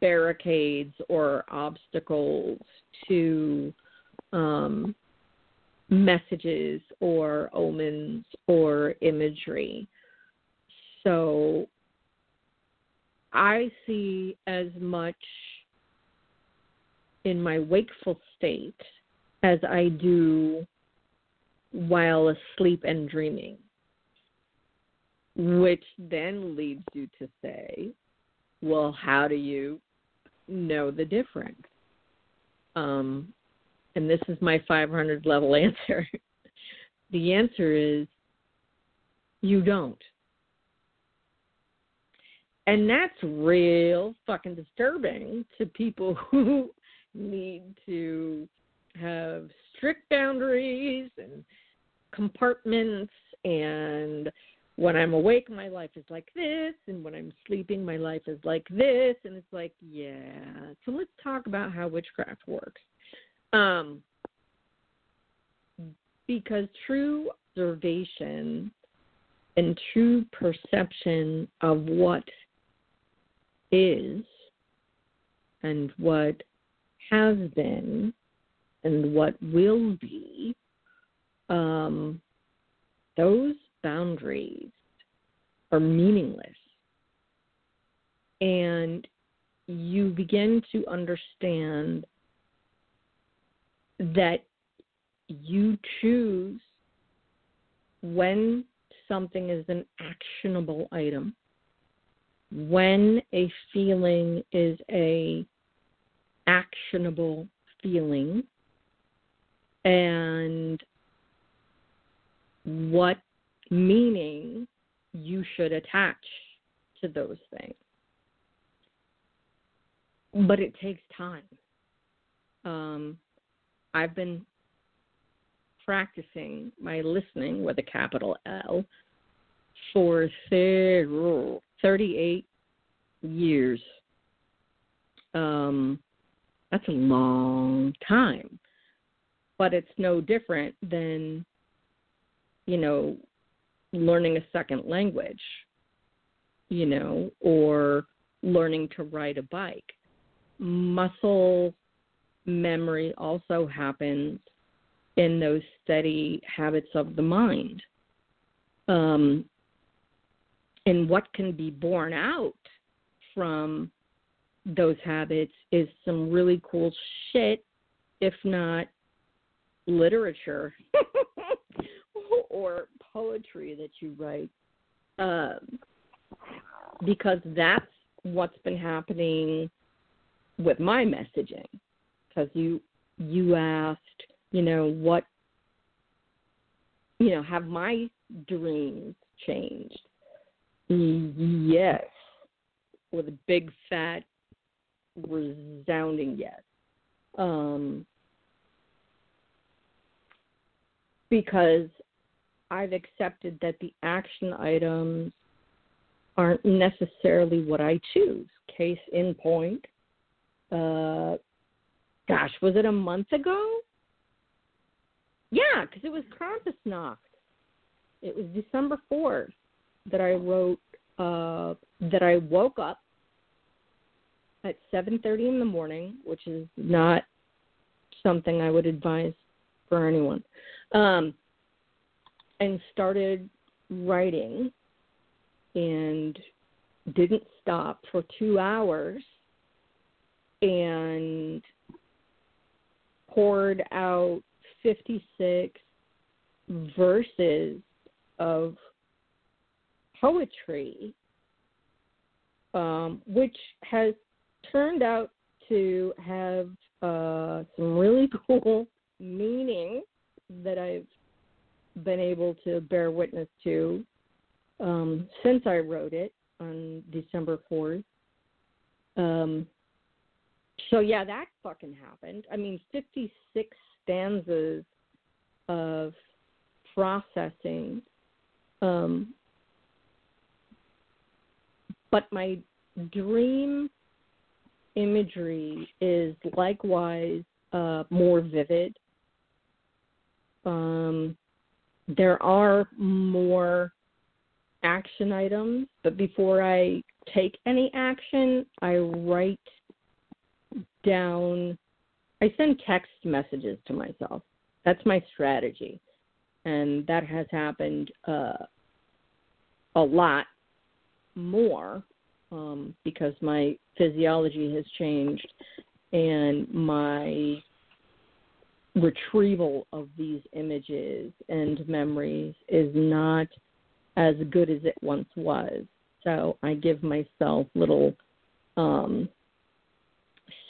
barricades or obstacles to um, messages or omens or imagery. So I see as much in my wakeful state as I do while asleep and dreaming. Which then leads you to say, well, how do you know the difference? Um, and this is my 500 level [LAUGHS] answer. the answer is you don't. And that's real fucking disturbing to people [LAUGHS] who need to have strict boundaries and compartments and when I'm awake my life is like this and when I'm sleeping my life is like this and it's like yeah so let's talk about how witchcraft works um because true observation and true perception of what is and what has been and what will be, um, those boundaries are meaningless. And you begin to understand that you choose when something is an actionable item, when a feeling is a actionable feeling, and what meaning you should attach to those things. But it takes time. Um, I've been practicing my listening with a capital L for 38 years. Um, that's a long time but it's no different than you know learning a second language you know or learning to ride a bike muscle memory also happens in those steady habits of the mind. Um, and what can be born out from those habits is some really cool shit if not literature [LAUGHS] or poetry that you write. Um, because that's what's been happening with my messaging because you you asked you know what you know have my dreams changed? Yes. With a big fat resounding yes. Um because I've accepted that the action items aren't necessarily what I choose. Case in point, uh, gosh, was it a month ago? Yeah, because it was Krampusnacht. It was December 4th that I wrote, uh, that I woke up at 7:30 in the morning, which is not something I would advise for anyone. Um, and started writing and didn't stop for 2 hours and poured out 56 verses of poetry, um, which has turned out to have uh, some really [LAUGHS] cool meaning that I've been able to bear witness to um, since I wrote it on December 4th. Um, so, yeah, that fucking happened. I mean, 56 stanzas of processing. Um, but my dream imagery is likewise uh, more vivid. Um, there are more action items, but before I take any action, I write down, I send text messages to myself. That's my strategy. And that has happened uh, a lot more um, because my physiology has changed and my retrieval of these images and memories is not as good as it once was. So I give myself little um,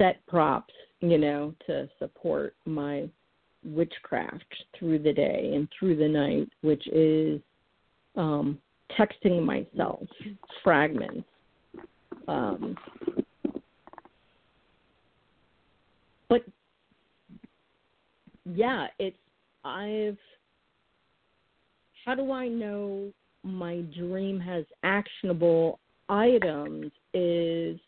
set props, you know, to support my witchcraft through the day and through the night, which is um, texting myself fragments. Um, but yeah, it's I've. How do I know my dream has actionable items? Is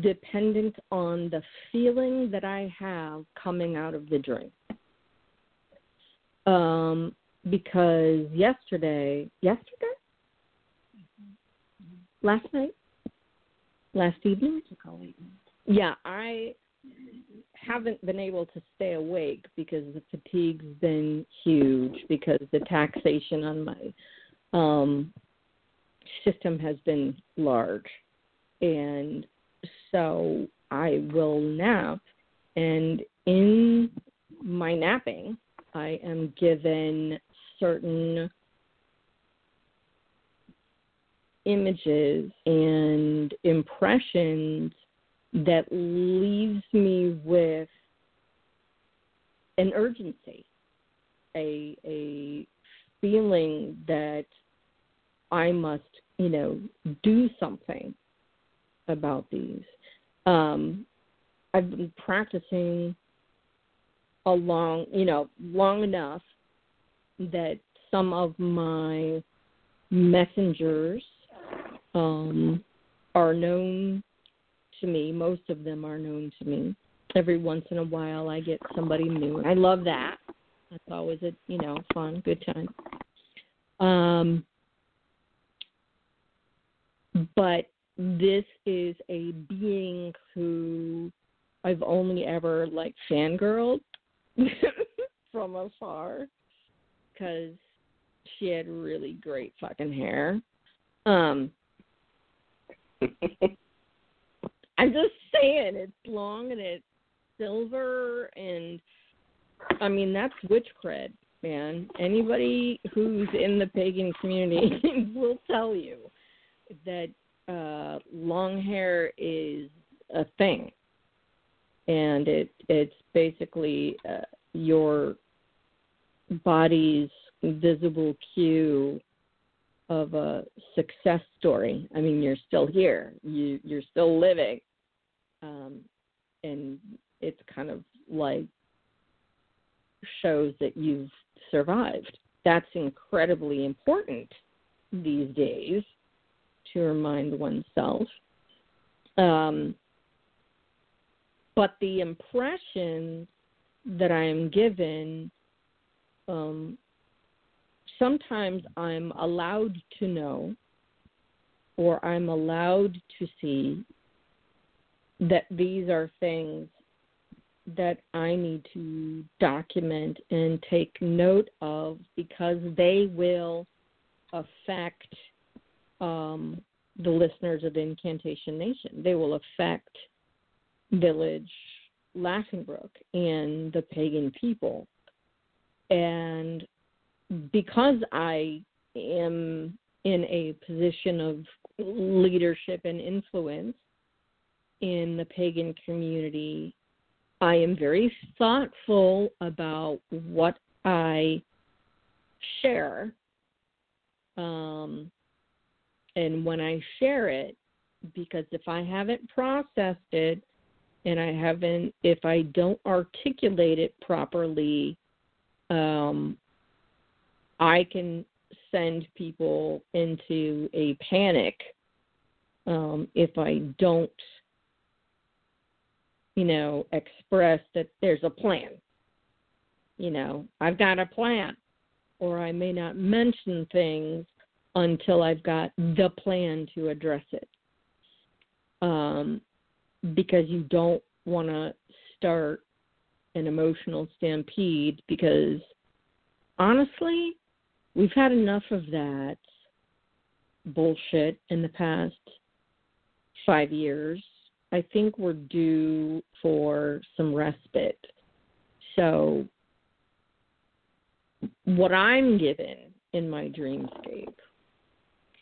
dependent on the feeling that I have coming out of the dream. Um, because yesterday, yesterday, last night, last evening, yeah, I haven't been able to stay awake because the fatigue's been huge because the taxation on my um system has been large. And so I will nap and in my napping I am given certain images and impressions that leaves me with an urgency, a a feeling that I must, you know, do something about these. Um, I've been practicing a long, you know, long enough that some of my messengers um, are known to me. Most of them are known to me. Every once in a while, I get somebody new. I love that. That's always a you know fun, good time. Um, but this is a being who I've only ever like fangirled [LAUGHS] from afar because she had really great fucking hair. Um, [LAUGHS] I'm just saying it's long and it's silver and I mean that's witch cred, man. Anybody who's in the pagan community [LAUGHS] will tell you that uh long hair is a thing. And it it's basically uh, your body's visible cue of a success story. I mean, you're still here. You you're still living. Um, and it's kind of like shows that you've survived. That's incredibly important these days remind oneself. Um, but the impression that I am given, um, sometimes I'm allowed to know or I'm allowed to see that these are things that I need to document and take note of because they will affect um, the listeners of Incantation Nation. They will affect Village Laughing Brook and the pagan people. And because I am in a position of leadership and influence in the pagan community, I am very thoughtful about what I share. Um, and when I share it, because if I haven't processed it and I haven't, if I don't articulate it properly, um, I can send people into a panic um, if I don't, you know, express that there's a plan. You know, I've got a plan, or I may not mention things until I've got the plan to address it. Um, because you don't want to start an emotional stampede because honestly, we've had enough of that bullshit in the past five years. I think we're due for some respite. So, what I'm given in my dreamscape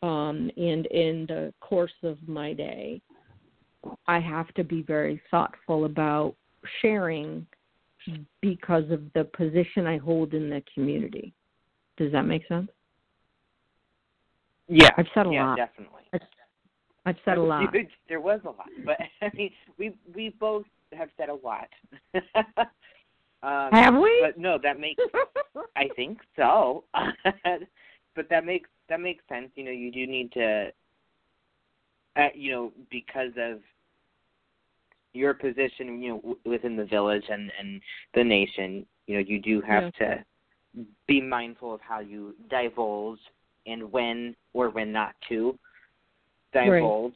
um, and in the course of my day, I have to be very thoughtful about sharing because of the position I hold in the community. Does that make sense? Yeah, I've said a yeah, lot. definitely. I've, I've said a lot. There was a lot, but [LAUGHS] I mean, we we both have said a lot. [LAUGHS] um, Have we? But no, that makes. I think so. [LAUGHS] but that makes that makes sense. You know, you do need to. Uh, you know, because of your position, you know, w- within the village and and the nation, you know, you do have to be mindful of how you divulge and when or when not to divulge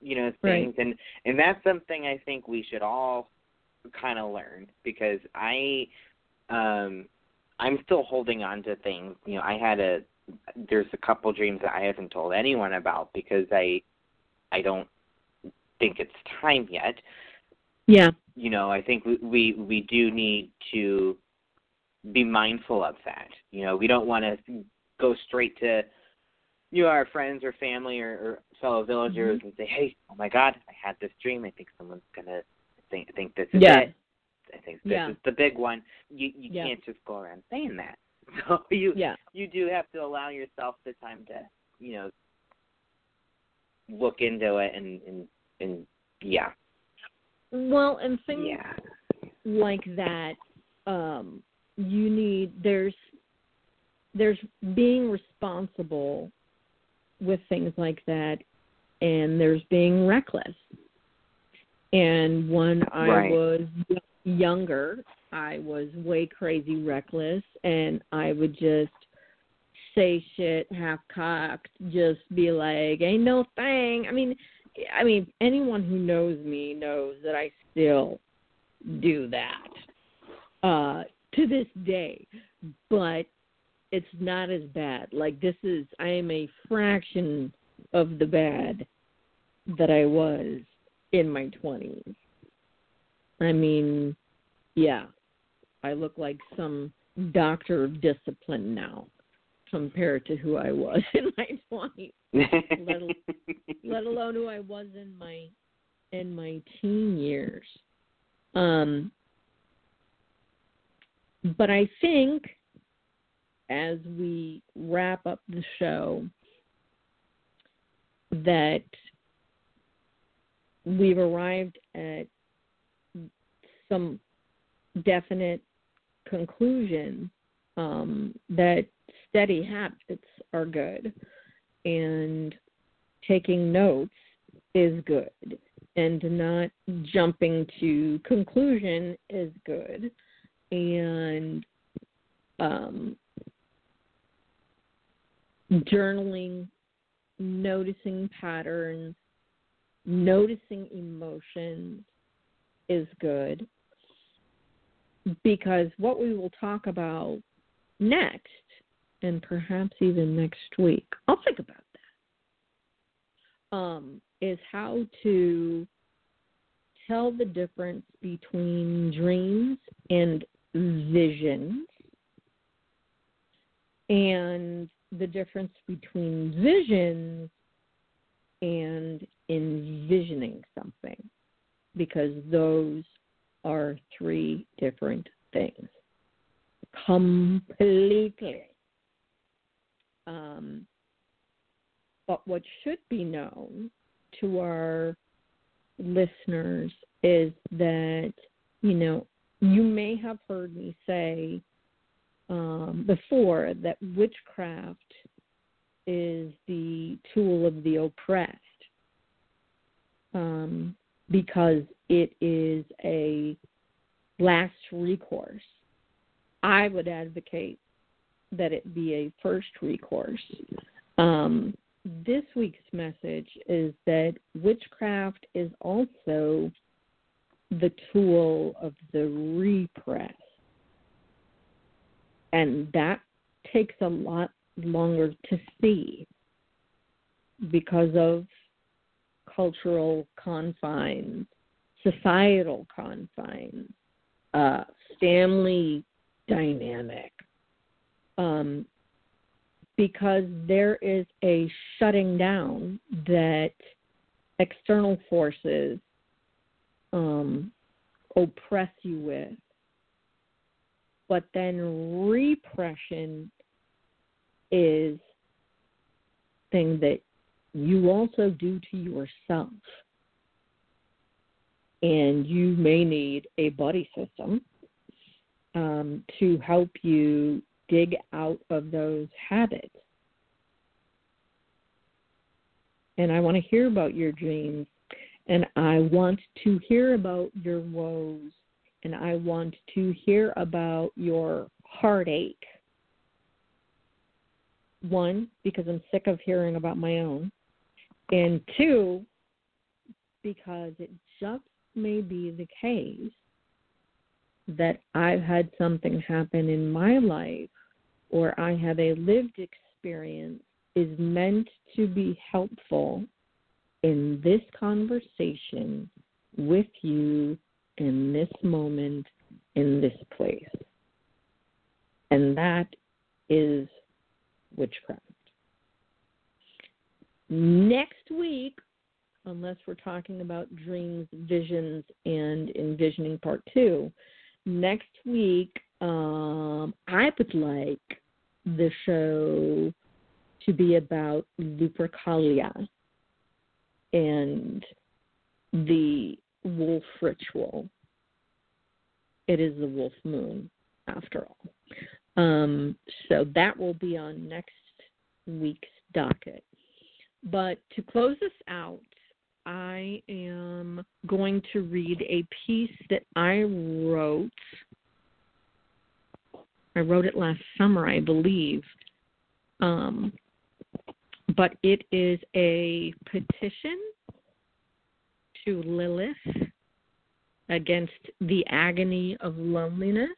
you know things and and that's something i think we should all kind of learn because i um i'm still holding on to things you know i had a there's a couple dreams that i haven't told anyone about because i i don't think it's time yet Yeah. you know i think we we, we do need to be mindful of that you know we don't want to go straight to you know our friends or family or, or fellow villagers Mm-hmm. and say hey oh my god i had this dream i think someone's gonna think think this is Yeah. it i think this Yeah. is the big one you you Yeah. can't just go around saying that [LAUGHS] so you Yeah. you do have to allow yourself the time to you know look into it and and and yeah Well, and things yeah like that, um, you need there's there's being responsible with things like that, and there's being reckless. And when I Right. was younger, I was way crazy reckless, and I would just say shit half cocked, just be like, "Ain't no thing." I mean, I mean, anyone who knows me knows that I still do that uh to this day. But it's not as bad. Like this is i am a fraction of the bad that i was in my 20s i mean yeah i look like some doctor of discipline now compared to who i was [LAUGHS] in my 20s Let [LAUGHS] let alone who I was in my in my teen years. Um, but I think as we wrap up the show that we've arrived at some definite conclusion um, that steady habits are good and taking notes is good and not jumping to conclusion is good. And um, journaling noticing patterns noticing emotions is good because what we will talk about next and perhaps even next week i'll think about that um, is how to tell the difference between dreams and visions and the difference between visions and envisioning something because those are three different things completely. Um, but what should be known to our listeners is that, you know, you may have heard me say um, before that witchcraft is the tool of the oppressed um, because it is a last recourse. I would advocate that it be a first recourse. Um, this week's message is that witchcraft is also the tool of the repress. And that takes a lot longer to see because of cultural confines, societal confines, uh, family dynamic, um, because there is a shutting down that external forces um, oppress you with. But then repression is thing that you also do to yourself. And you may need a buddy system um, to help you dig out of those habits. And I want to hear about your dreams, and I want to hear about your woes, and I want to hear about your heartache. One, because I'm sick of hearing about my own and two, because it just may be the case that I've had something happen in my life or I have a lived experience is meant to be helpful in this conversation with you in this moment, in this place. And that is witchcraft. Next week, unless we're talking about dreams, visions, and envisioning part two, next week, um, I would like the show to be about Lupercalia and the wolf ritual. It is the wolf moon, after all. Um, so that will be on next week's docket. But to close this out, I am going to read a piece that I wrote. I wrote it last summer, I believe. Um, but it is a petition to Lilith against the agony of loneliness.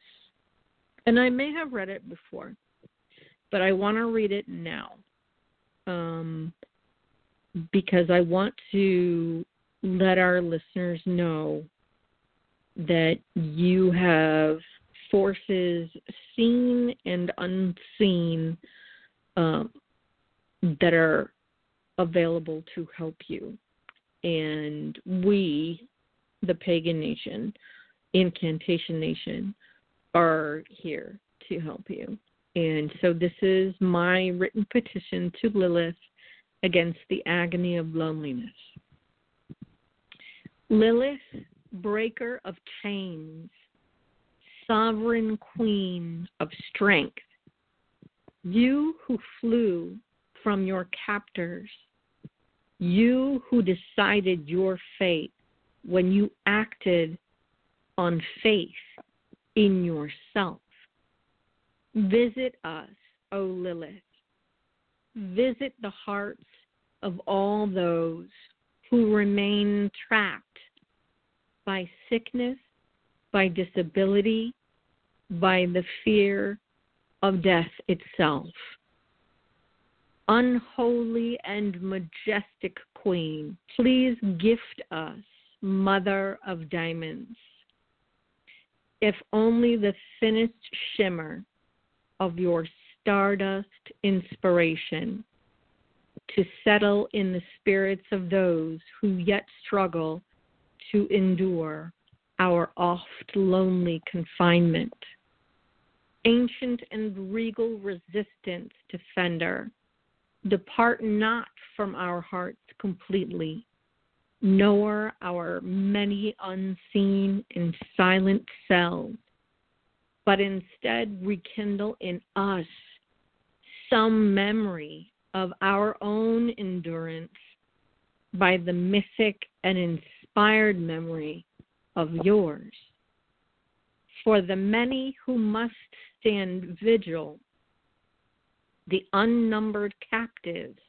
And I may have read it before, but I want to read it now. Um, because I want to let our listeners know that you have forces seen and unseen um, that are available to help you. And we, the Pagan Nation, Incantation Nation, are here to help you. And so this is my written petition to Lilith against the agony of loneliness. Lilith, breaker of chains, sovereign queen of strength, you who flew from your captors, you who decided your fate when you acted on faith in yourself. Visit us, O Lilith. Visit the hearts of all those who remain trapped by sickness, by disability, by the fear of death itself. Unholy and majestic Queen, please gift us, Mother of Diamonds, if only the thinnest shimmer of your stardust inspiration to settle in the spirits of those who yet struggle to endure our oft lonely confinement. Ancient and regal resistance, defender, depart not from our hearts completely, nor our many unseen and silent cells, but instead rekindle in us some memory of our own endurance by the mythic and inspired memory of yours. For the many who must stand vigil, the unnumbered captives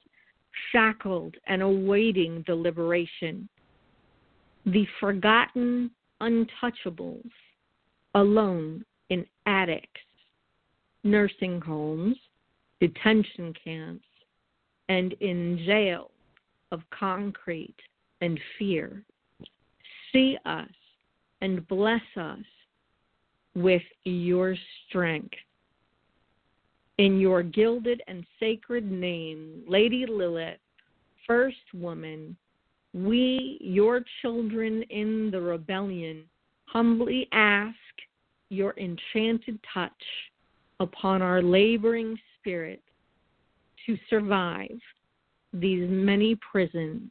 shackled and awaiting the liberation, the forgotten untouchables alone in attics, nursing homes, detention camps, and in jails of concrete and fear. See us and bless us with your strength. In your gilded and sacred name, Lady Lilith, first woman, we, your children in the rebellion, humbly ask your enchanted touch upon our laboring spirits to survive these many prisons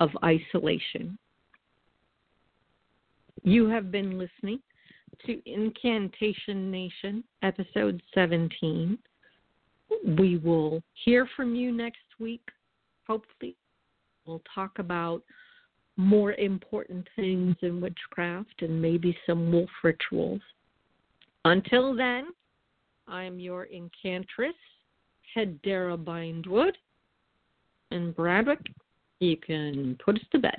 of isolation. You have been listening to Incantation Nation, episode 17. We will hear from you next week. Hopefully, we'll talk about more important things in witchcraft and maybe some wolf rituals. Until then, I'm your incantress, Hedera Bindwood. And Bradwick, you can put us to bed.